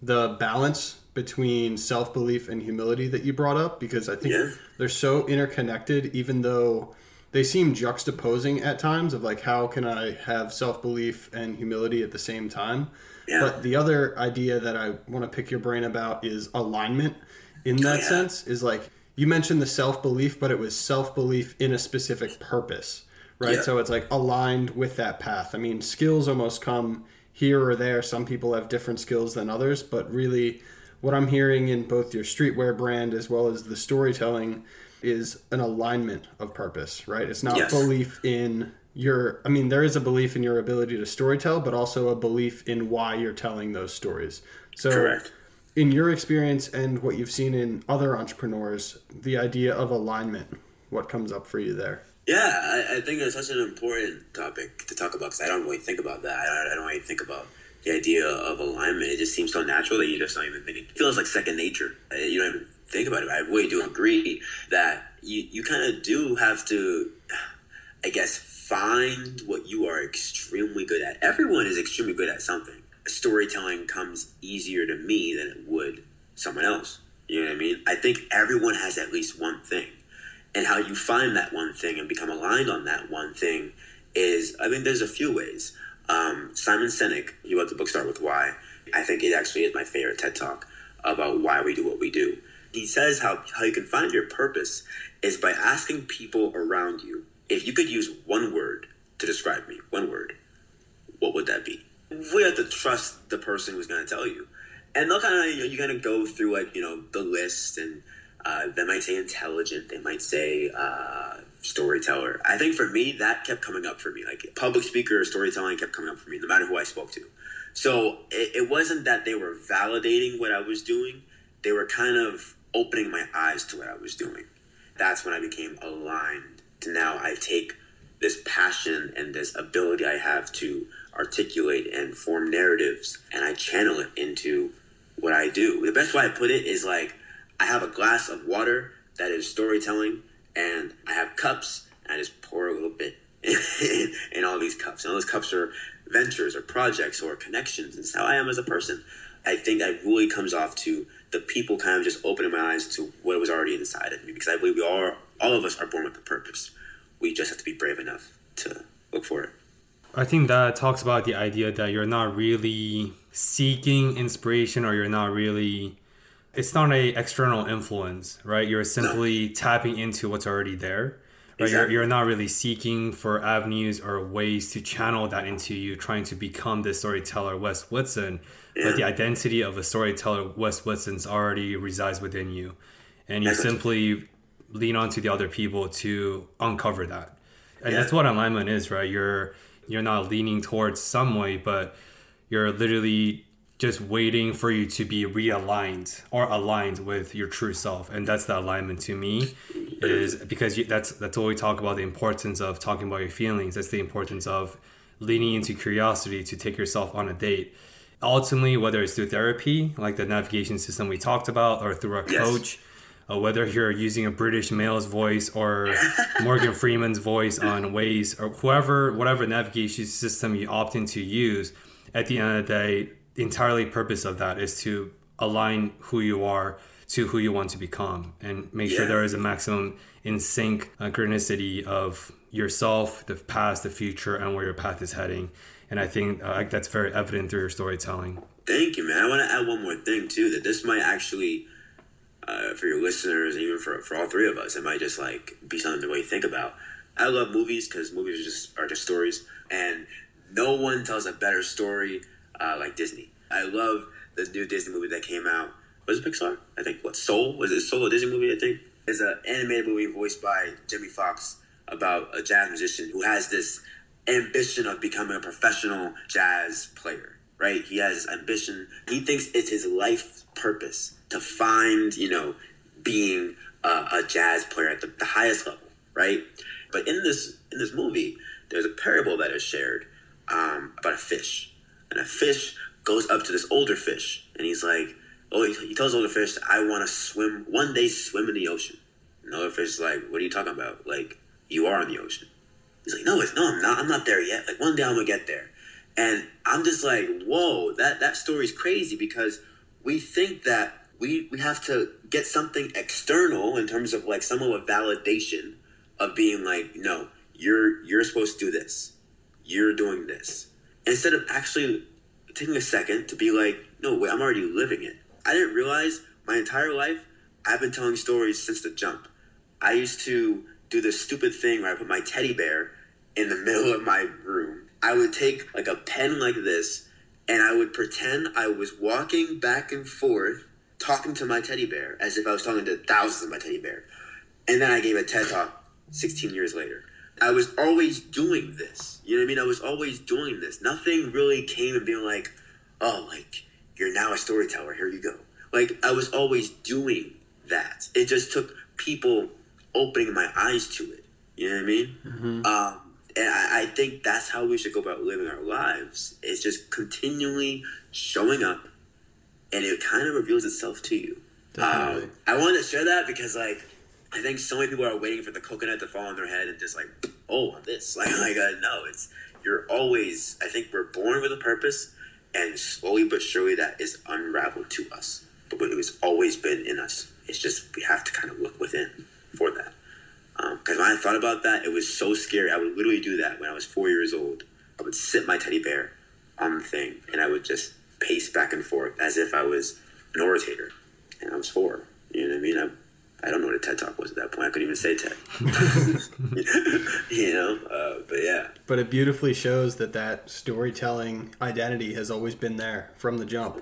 the balance between self belief and humility that you brought up because I think Yeah. they're so interconnected, even though they seem juxtaposing at times of like, how can I have self belief and humility at the same time? Yeah. But the other idea that I want to pick your brain about is alignment in oh, that Yeah. sense is like you mentioned the self belief, but it was self belief in a specific purpose, right? Yeah. So it's like aligned with that path. I mean, skills almost come here or there. Some people have different skills than others, but really, what I'm hearing in both your streetwear brand as well as the storytelling is an alignment of purpose, right? It's not Yes. belief in your, I mean, there is a belief in your ability to storytell, but also a belief in why you're telling those stories. So, Correct. In your experience and what you've seen in other entrepreneurs, the idea of alignment, what comes up for you there? Yeah, I, I think it's such an important topic to talk about because I don't really think about that. I, I don't really think about the idea of alignment. It just seems so natural that you just don't even think. It feels like second nature. Uh, You don't even think about it. I really do agree that you, you kind of do have to, I guess, find what you are extremely good at. Everyone is extremely good at something. Storytelling comes easier to me than it would someone else. You know what I mean? I think everyone has at least one thing and how you find that one thing and become aligned on that one thing is I think there's a few ways. Um, Simon Sinek, he wrote the book Start with Why. I think it actually is my favorite TED talk about why we do what we do. He says how, how you can find your purpose is by asking people around you if you could use one word to describe me, one word, what would that be? We have to trust the person who's going to tell you. And they'll kind of, you know, you kind of go through like, you know, the list and uh, they might say intelligent, they might say uh, storyteller. I think for me, that kept coming up for me. Like public speaker or storytelling kept coming up for me, no matter who I spoke to. So it, it wasn't that they were validating what I was doing, they were kind of opening my eyes to what I was doing. That's when I became aligned to now I take this passion and this ability I have to articulate and form narratives and I channel it into what I do. The best way I put it is like I have a glass of water that is storytelling and I have cups and I just pour a little bit [LAUGHS] in all these cups. And all those cups are ventures or projects or connections. It's how I am as a person. I think that really comes off to the people kind of just opening my eyes to what was already inside of me because I believe we all, all of us are born with a purpose. We just have to be brave enough to look for it. I think that talks about the idea that you're not really seeking inspiration or you're not really it's not a external influence, right? You're simply [COUGHS] tapping into what's already there. Right? Exactly. You're, you're not really seeking for avenues or ways to channel that into you, trying to become the storyteller Wes Whitson. But the identity of a storyteller Wes Whitson's already resides within you. And you simply lean onto the other people to uncover that. And Yeah. that's what alignment is, right? You're you're not leaning towards some way, but you're literally just waiting for you to be realigned or aligned with your true self. And that's the alignment to me is because you, that's that's what we talk about the importance of talking about your feelings. That's the importance of leaning into curiosity to take yourself on a date. Ultimately whether it's through therapy like the navigation system we talked about or through a Yes. coach uh, whether you're using a British male's voice or [LAUGHS] Morgan Freeman's voice on Waze or whoever, whatever navigation system you opt in to use, at the end of the day, the entirely purpose of that is to align who you are to who you want to become and make sure there is a maximum in sync synchronicity of yourself, the past, the future, and where your path is heading. And I think uh, that's very evident through your storytelling. Thank you, man. I want to add one more thing too. That this might actually, uh, for your listeners, even for for all three of us, it might just like be something to really think about. I love movies because movies are just are just stories, and no one tells a better story uh, like Disney. I love the new Disney movie that came out. Was it Pixar? I think what Soul was it Soul a Disney movie? I think it's an animated movie voiced by Jamie Foxx about a jazz musician who has this ambition of becoming a professional jazz player. Right? He has ambition. He thinks it's his life purpose to find, you know, being a, a jazz player at the, the highest level. Right? But in this in this movie, there's a parable that is shared um, about a fish, and a fish goes up to this older fish, and he's like, "Oh," he, tells older fish, "I want to swim one day, swim in the ocean." And the older fish is like, "What are you talking about? Like, you are in the ocean." He's like, no, it's no, I'm not. I'm not there yet. Like one day I'm gonna get there. And I'm just like, whoa, that that story's crazy because we think that we we have to get something external in terms of like some of a validation of being like, no, you're you're supposed to do this. You're doing this. Instead of actually taking a second to be like, no, wait, I'm already living it. I didn't realize my entire life I've been telling stories since the jump. I used to do this stupid thing where I put my teddy bear in the [LAUGHS] middle of my room. I would take like a pen like this and I would pretend I was walking back and forth talking to my teddy bear as if I was talking to thousands of my teddy bear. And then I gave a TED talk 16 years later. I was always doing this. You know what I mean? I was always doing this. Nothing really came and being like, oh, like, you're now a storyteller. Here you go. Like, I was always doing that. It just took people opening my eyes to it. You know what I mean? Mm-hmm. Um, and I, I think that's how we should go about living our lives. It's just continually showing up, and it kind of reveals itself to you. Definitely. Um, I wanted to share that because, like, I think so many people are waiting for the coconut to fall on their head and just like, oh, this. [LAUGHS] Like, like uh, no, it's you're always. I think we're born with a purpose, and slowly but surely that is unraveled to us. But when it has always been in us. It's just we have to kind of look within for that. Because um, when I thought about that, it was so scary. I would literally do that when I was four years old. I would sit my teddy bear on the thing, and I would just pace back and forth as if I was an orator, and I was four. You know what I mean? I, I don't know what a TED Talk was at that point. I couldn't even say TED. [LAUGHS] you know, uh, but yeah. But it beautifully shows that that storytelling identity has always been there from the jump.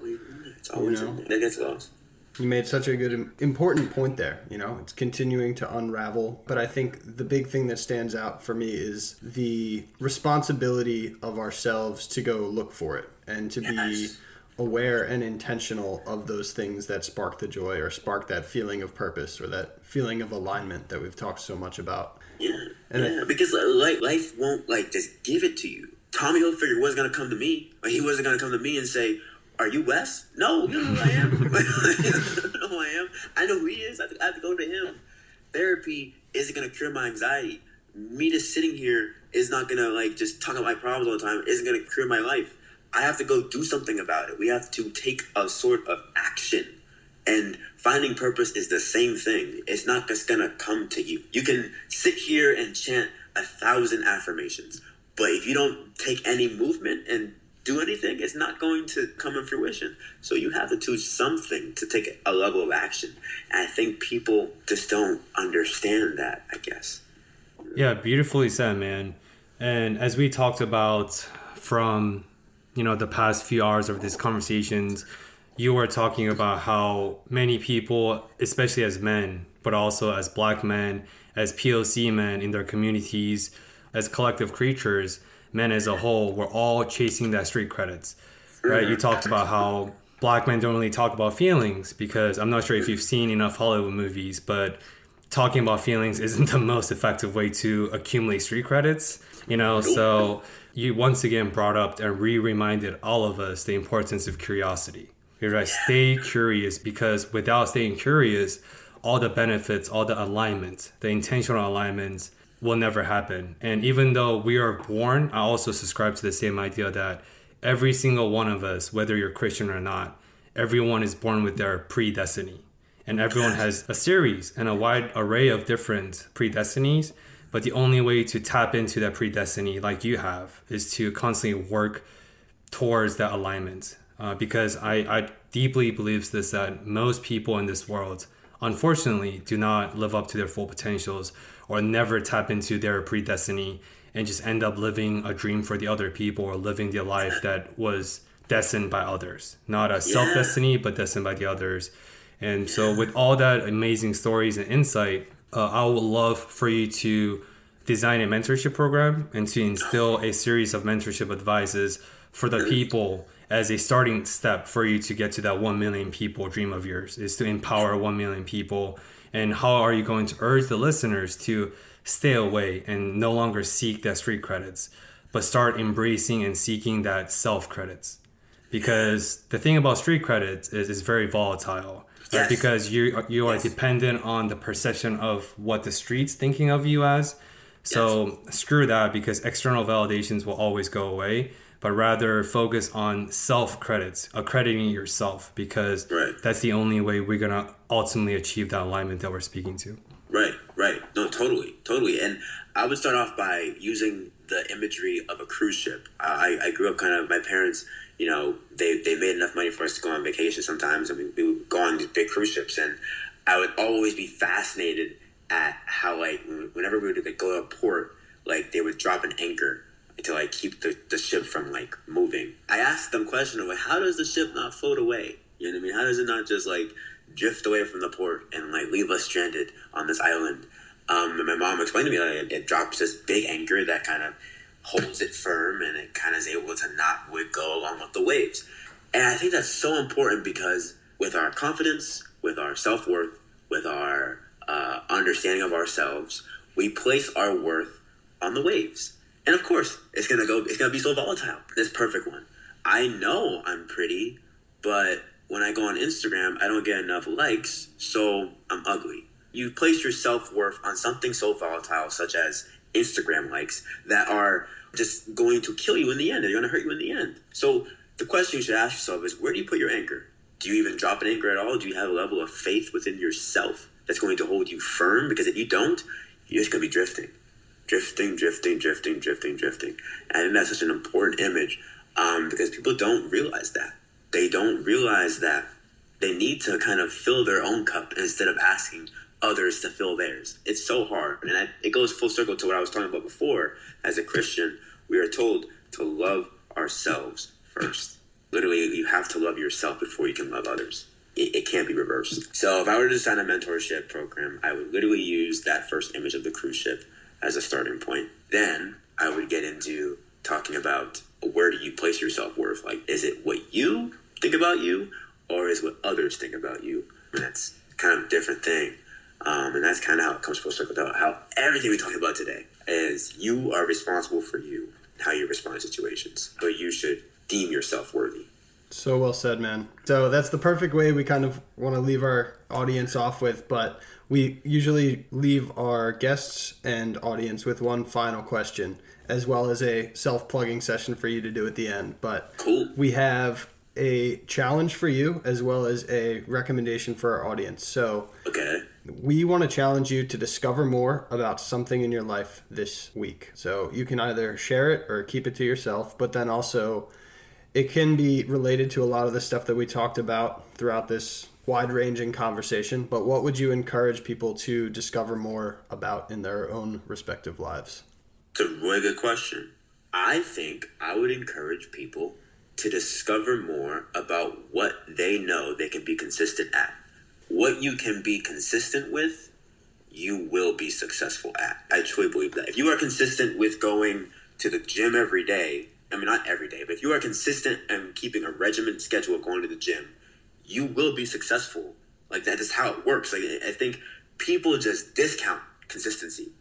It's always, you know? it gets lost. You made such a good, important point there. You know, it's continuing to unravel. But I think the big thing that stands out for me is the responsibility of ourselves to go look for it and to yes. be aware and intentional of those things that spark the joy or spark that feeling of purpose or that feeling of alignment that we've talked so much about. Yeah, and yeah, because uh, like life won't like just give it to you. Tommy Hilfiger wasn't gonna come to me. Like, he wasn't gonna come to me and say, "Are you Wes?" No, you know who I am. [LAUGHS] know who I am. I know who he is. I have, to, I have to go to him. Therapy isn't gonna cure my anxiety. Me just sitting here is not gonna like just talk about my problems all the time. Isn't gonna cure my life I have to go do something about it. We have to take a sort of action. And finding purpose is the same thing. It's not just gonna come to you. You can sit here and chant a thousand affirmations, but if you don't take any movement and do anything, it's not going to come in fruition. So you have to do something to take a level of action. And I think people just don't understand that, I guess. Yeah, beautifully said, man. And as we talked about from you know the past few hours of these conversations you were talking about how many people especially as men but also as black men as poc men in their communities as collective creatures men as a whole we're all chasing that street credits right? You talked about how black men don't really talk about feelings because i'm not sure if you've seen enough hollywood movies but talking about feelings isn't [LAUGHS] the most effective way to accumulate street credits you know? So you once again brought up and re-reminded all of us the importance of curiosity. You're right. Stay curious because without staying curious, all the benefits, all the alignments, the intentional alignments will never happen. And even though we are born, I also subscribe to the same idea that every single one of us, whether you're Christian or not, everyone is born with their predestiny. And everyone has a series and a wide array of different predestinies but the only way to tap into that predestiny, like you have, is to constantly work towards that alignment. Uh, because I, I deeply believe this that most people in this world, unfortunately, do not live up to their full potentials or never tap into their predestiny and just end up living a dream for the other people or living the life that was destined by others. Not a self destiny, but destined by the others. And so, with all that amazing stories and insight, uh, I would love for you to design a mentorship program and to instill a series of mentorship advices for the people as a starting step for you to get to that 1 million people dream of yours is to empower 1 million people. And how are you going to urge the listeners to stay away and no longer seek that street credits but start embracing and seeking that self credits? Because the thing about street credits is it's very volatile yes. because you you are yes. dependent on the perception of what the streets thinking of you as. So screw that because external validations will always go away, but rather focus on self credits, accrediting yourself because Right. that's the only way we're going to ultimately achieve that alignment that we're speaking to. Right, right. No, totally, totally. And I would start off by using the imagery of a cruise ship. I, I grew up kind of, my parents, you know, they, they made enough money for us to go on vacation sometimes, and we, we would go on these big cruise ships. And I would always be fascinated at how, like, whenever we would like, go to a port, like, they would drop an anchor to, like, keep the, the ship from, like, moving. I asked them questions of like, how does the ship not float away? You know what I mean? How does it not just, like, drift away from the port and like leave us stranded on this island. Um, and my mom explained to me it, it drops this big anchor that kind of holds it firm and it kind of is able to not go along with the waves. And I think that's so important because with our confidence, with our self worth, with our uh, understanding of ourselves, we place our worth on the waves. And of course, it's gonna go. It's gonna be so volatile. This perfect one. I know I'm pretty, but when I go on Instagram, I don't get enough likes, so I'm ugly. You place your self worth on something so volatile, such as Instagram likes, that are just going to kill you in the end. They're going to hurt you in the end. So the question you should ask yourself is where do you put your anchor? Do you even drop an anchor at all? Do you have a level of faith within yourself that's going to hold you firm? Because if you don't, you're just going to be drifting. Drifting, drifting, drifting, drifting, drifting. And that's such an important image um, because people don't realize that they don't realize that they need to kind of fill their own cup instead of asking others to fill theirs. It's so hard. And I, it goes full circle to what I was talking about before. As a Christian, we are told to love ourselves first. Literally, you have to love yourself before you can love others. It, it can't be reversed. So, if I were to design a mentorship program, I would literally use that first image of the cruise ship as a starting point. Then I would get into talking about where do you place your self worth? Like, is it what you think about you, or is what others think about you? And that's kind of a different thing. Um, and that's kind of how it comes full circle to how everything we talk about today is you are responsible for you, how you respond to situations. But you should deem yourself worthy. So well said, man. So that's the perfect way we kind of want to leave our audience off with, but we usually leave our guests and audience with one final question, as well as a self plugging session for you to do at the end. But Cool. we have a challenge for you as well as a recommendation for our audience. So Okay. We want to challenge you to discover more about something in your life this week. So you can either share it or keep it to yourself, but then also it can be related to a lot of the stuff that we talked about throughout this wide ranging conversation. But what would you encourage people to discover more about in their own respective lives? It's a really good question. I think I would encourage people to discover more about what they know they can be consistent at. What you can be consistent with, you will be successful at. I truly believe that. If you are consistent with going to the gym every day, I mean, not every day, but if you are consistent and keeping a regimented schedule of going to the gym, you will be successful. Like that is how it works. Like I think people just discount consistency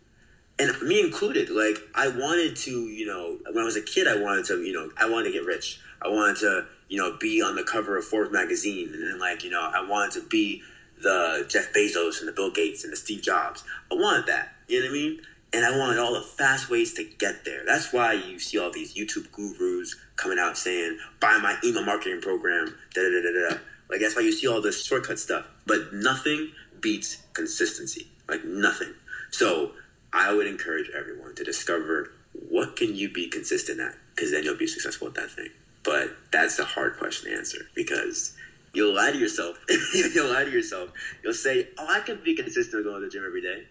and me included like i wanted to you know when i was a kid i wanted to you know i wanted to get rich i wanted to you know be on the cover of forbes magazine and then like you know i wanted to be the jeff bezos and the bill gates and the steve jobs. I wanted that you know what i mean? And i wanted all the fast ways to get there. That's why you see all these youtube gurus coming out saying buy my email marketing program da da da da da like that's why you see all this shortcut stuff. But nothing beats consistency. Like nothing. So I would encourage everyone to discover what can you be consistent at, because then you'll be successful at that thing. But that's a hard question to answer because you'll lie to yourself. [LAUGHS] you'll lie to yourself. You'll say, "Oh, I can be consistent going to the gym every day."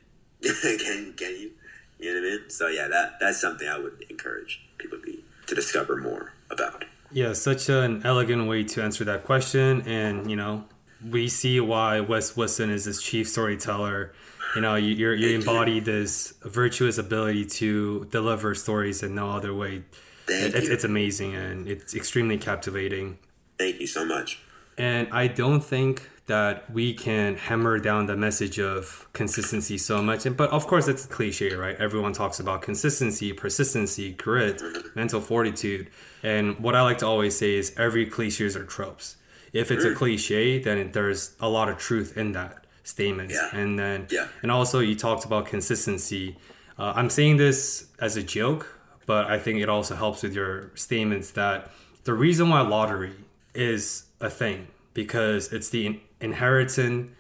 [LAUGHS] can can you? You know what I mean? So yeah, that that's something I would encourage people to be to discover more about. Yeah, such an elegant way to answer that question. And, you know, we see why Wes Woodson is this chief storyteller. You know, you, you're, you embody this virtuous ability to deliver stories in no other way. Thank It's, you. it's amazing and it's extremely captivating. Thank you so much. And I don't think that we can hammer down the message of consistency so much. And, but of course, it's cliche, right? Everyone talks about consistency, persistency, grit, mental fortitude. And what I like to always say is every cliches are tropes. If it's a cliche, then there's a lot of truth in that statement. Yeah. And then, Yeah. and also you talked about consistency. Uh, I'm saying this as a joke, but I think it also helps with your statements that the reason why lottery is a thing because it's the in- inheriting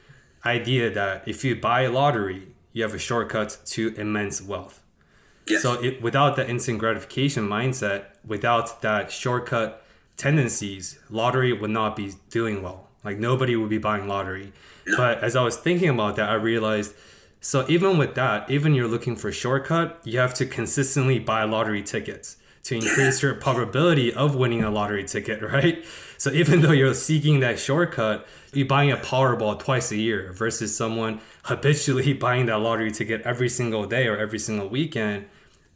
idea that if you buy a lottery, you have a shortcut to immense wealth. Yes. So it, without that instant gratification mindset, without that shortcut tendencies, lottery would not be doing well. Like nobody would be buying lottery. No. But as I was thinking about that, I realized so even with that, even you're looking for a shortcut, you have to consistently buy lottery tickets to increase your probability of winning a lottery ticket, [LAUGHS] right? So [LAUGHS] even though you're seeking that shortcut, you're buying a Powerball twice a year versus someone habitually [LAUGHS] buying that lottery ticket every single day or every single weekend.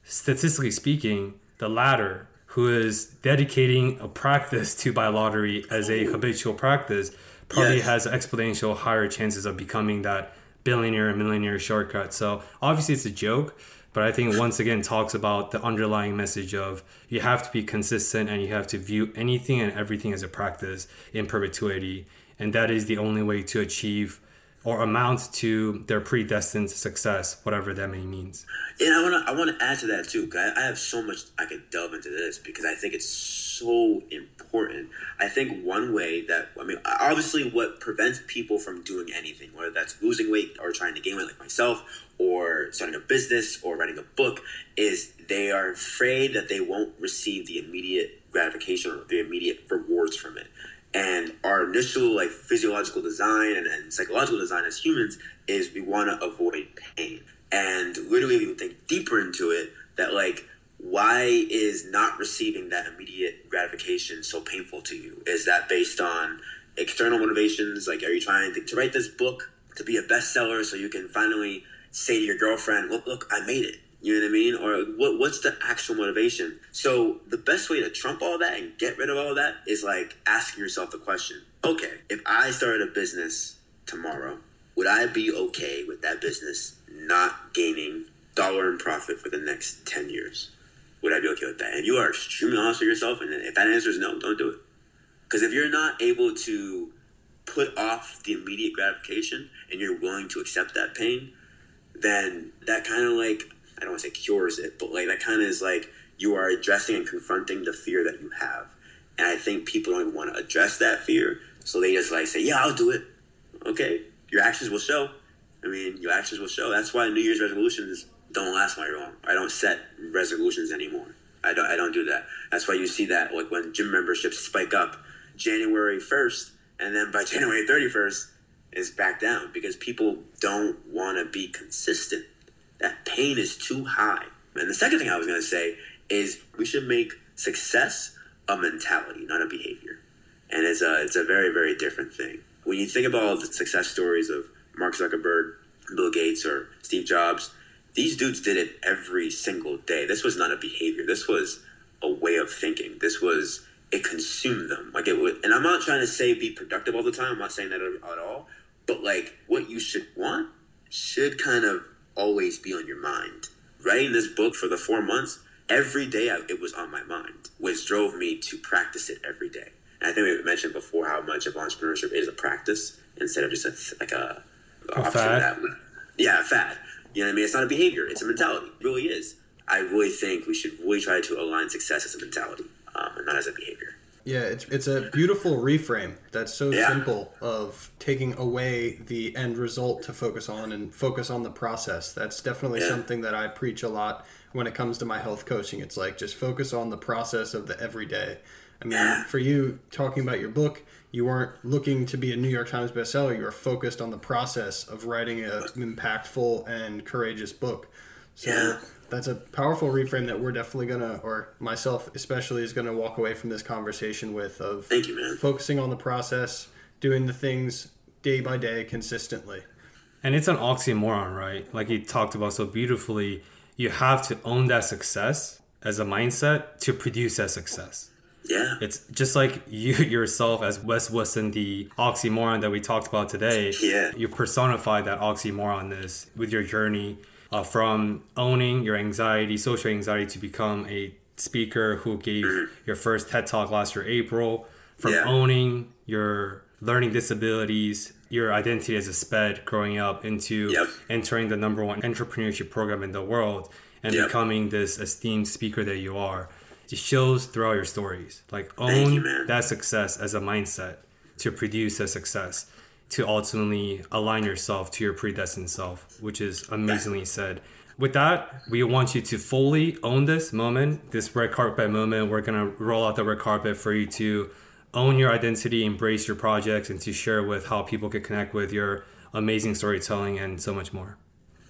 Statistically speaking, the latter, who is dedicating a practice to buy lottery as a habitual practice, probably Yes. has exponential higher chances of becoming that billionaire and millionaire shortcut. So obviously it's a joke, but I think once again talks about the underlying message of you have to be consistent and you have to view anything and everything as a practice in perpetuity, and that is the only way to achieve or amount to their predestined success, whatever that may means. And I want to I want to add to that too. I, I have so much I could delve into this because I think it's so important. I think one way that I mean, obviously, what prevents people from doing anything, whether that's losing weight or trying to gain weight, like myself, or starting a business or writing a book, is they are afraid that they won't receive the immediate gratification or the immediate rewards from it. And our initial like physiological design and, and psychological design as humans is we want to avoid pain. And literally, you think deeper into it, that like, why is not receiving that immediate gratification so painful to you? Is that based on external motivations? Like, are you trying to, to write this book to be a bestseller so you can finally say to your girlfriend, "Look, look, I made it." You know what I mean? Or what, what's the actual motivation? So the best way to trump all that and get rid of all that is like asking yourself the question: Okay, if I started a business tomorrow, would I be okay with that business not gaining dollar in profit for the next ten years? Would I be okay with that? And you are extremely honest with yourself, and if that answer is no, don't do it. Because if you're not able to put off the immediate gratification and you're willing to accept that pain, then that kind of like I don't want to say cures it, but like that kind of is like you are addressing and confronting the fear that you have. And I think people don't want to address that fear, so they just like say, "Yeah, I'll do it." Okay, your actions will show. I mean, your actions will show. That's why New Year's resolutions don't last very long. I don't set resolutions anymore. I don't. I don't do that. That's why you see that like when gym memberships spike up January first, and then by [LAUGHS] January thirty first is back down because people don't want to be consistent. That pain is too high. And the second thing I was going to say is we should make success a mentality, not a behavior. And it's a it's a very very different thing. When you think about all the success stories of Mark Zuckerberg, Bill Gates, or Steve Jobs, these dudes did it every single day. This was not a behavior. This was a way of thinking. This was it consumed them. Like it would. And I'm not trying to say be productive all the time. I'm not saying that at all. But like what you should want should kind of always be on your mind. Writing this book for the four months, every day I, it was on my mind, which drove me to practice it every day. And I think we mentioned before how much of entrepreneurship is a practice instead of just a, like a, A of fad? that. Yeah, a fad. You know what I mean? It's not a behavior; it's a mentality. It really is. I really think we should really try to align success as a mentality, um, and not as a behavior. Yeah, it's it's a beautiful reframe that's so Yeah. simple of taking away the end result to focus on and focus on the process. That's definitely Yeah. something that I preach a lot when it comes to my health coaching. It's like just focus on the process of the everyday. I mean, for you talking about your book, you weren't looking to be a New York Times bestseller. You were focused on the process of writing an impactful and courageous book. So Yeah. that's a powerful reframe that we're definitely gonna, or myself especially, is gonna walk away from this conversation with of Thank you, man. focusing on the process, doing the things day by day consistently. And it's an oxymoron, right? Like he talked about so beautifully. You have to own that success as a mindset to produce that success. Yeah, It's just like you [LAUGHS] yourself, as Wes Woodson, the oxymoron that we talked about today. Yeah. You personify that oxymoronness with your journey uh, from owning your anxiety, social anxiety, to become a speaker who gave your first TED Talk last year, April. From Yeah. owning your learning disabilities, your identity as a SPED growing up into Yep. entering the number one entrepreneurship program in the world and Yep. becoming this esteemed speaker that you are. It shows throughout your stories. Like own you, that success as a mindset to produce a success, to ultimately align yourself to your predestined self, which is amazingly said. With that, we want you to fully own this moment, this red carpet moment. We're gonna roll out the red carpet for you to own your identity, embrace your projects, and to share with how people can connect with your amazing storytelling and so much more.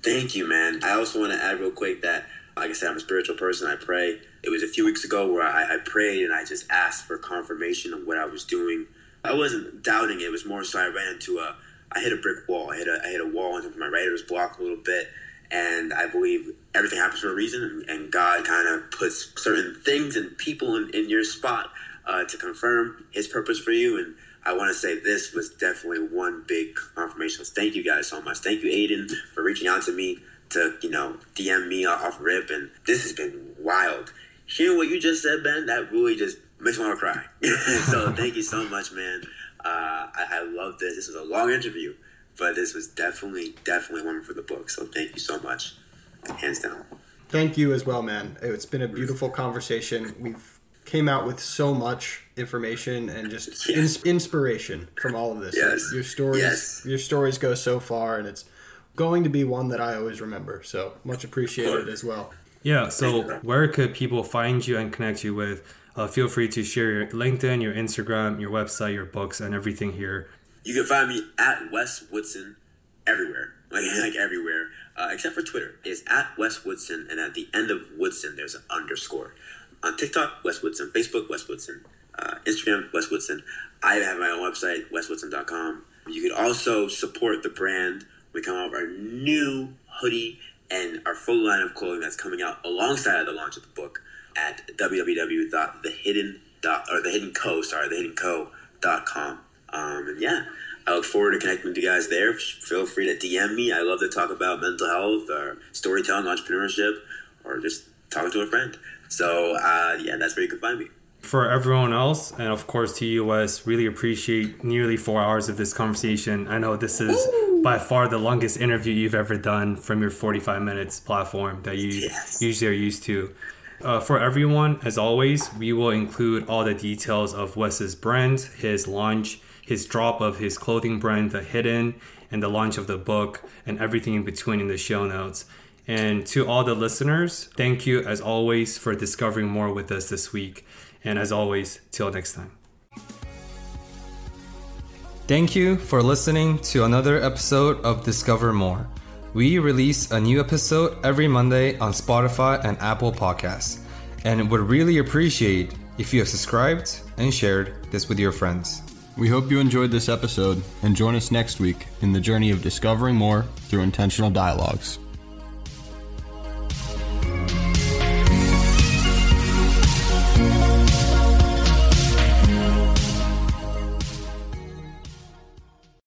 Thank you, man. I also want to add real quick that, like I said, I'm a spiritual person. I pray. It was a few weeks ago where I, I prayed and I just asked for confirmation of what I was doing. I wasn't doubting it. It was more so I ran into a, I hit a brick wall. I hit a, I hit a wall and my writer's block a little bit. And I believe everything happens for a reason. And, God kind of puts certain things and people in, in your spot uh, to confirm His purpose for you. And I want to say this was definitely one big confirmation. Thank you guys so much. Thank you, Aiden, for reaching out to me to you know DM me off rip, and this has been wild. Hearing what you just said, Ben, that really just makes me want to cry. [LAUGHS] so thank you so much, man. Uh, I, I love this. This was a long interview, but this was definitely, definitely one for the book. So thank you so much, hands down. Thank you as well, man. It's been a beautiful conversation. We've came out with so much information and just [LAUGHS] Yes. ins- inspiration from all of this. Yes. Your stories, Yes. your stories go so far, and it's going to be one that I always remember. So much appreciated as well. Yeah. So where could people find you and connect you with? Uh, feel free to share your LinkedIn, your Instagram, your website, your books, and everything here. You can find me at Wes Woodson everywhere, like [LAUGHS] like everywhere, uh, except for Twitter. It's at Wes Woodson, and at the end of Woodson, there's an underscore. On TikTok, Wes Woodson. Facebook, Wes Woodson. Uh, Instagram, Wes Woodson. I have my own website, weswoodson.com. You can also support the brand. We come out with our new hoodie and our full line of clothing that's coming out alongside of the launch of the book at www.thehidden or the hidden co sorry the um, and yeah i look forward to connecting with you guys there. Feel free to dm me. I love to talk about mental health or storytelling entrepreneurship or just talking to a friend. So uh, yeah that's where you can find me For everyone else, and of course to you, Wes, really appreciate nearly four hours of this conversation. I know this is by far the longest interview you've ever done from your 45 minutes platform that you Yes. usually are used to. Uh, for everyone, as always, we will include all the details of Wes's brand, his launch, his drop of his clothing brand, The Hidden, and the launch of the book, and everything in between in the show notes. And to all the listeners, thank you as always for discovering more with us this week. And as always, till next time. Thank you for listening to another episode of Discover More. We release a new episode every Monday on Spotify and Apple Podcasts, and would really appreciate if you have subscribed and shared this with your friends. We hope you enjoyed this episode and join us next week in the journey of discovering more through intentional dialogues.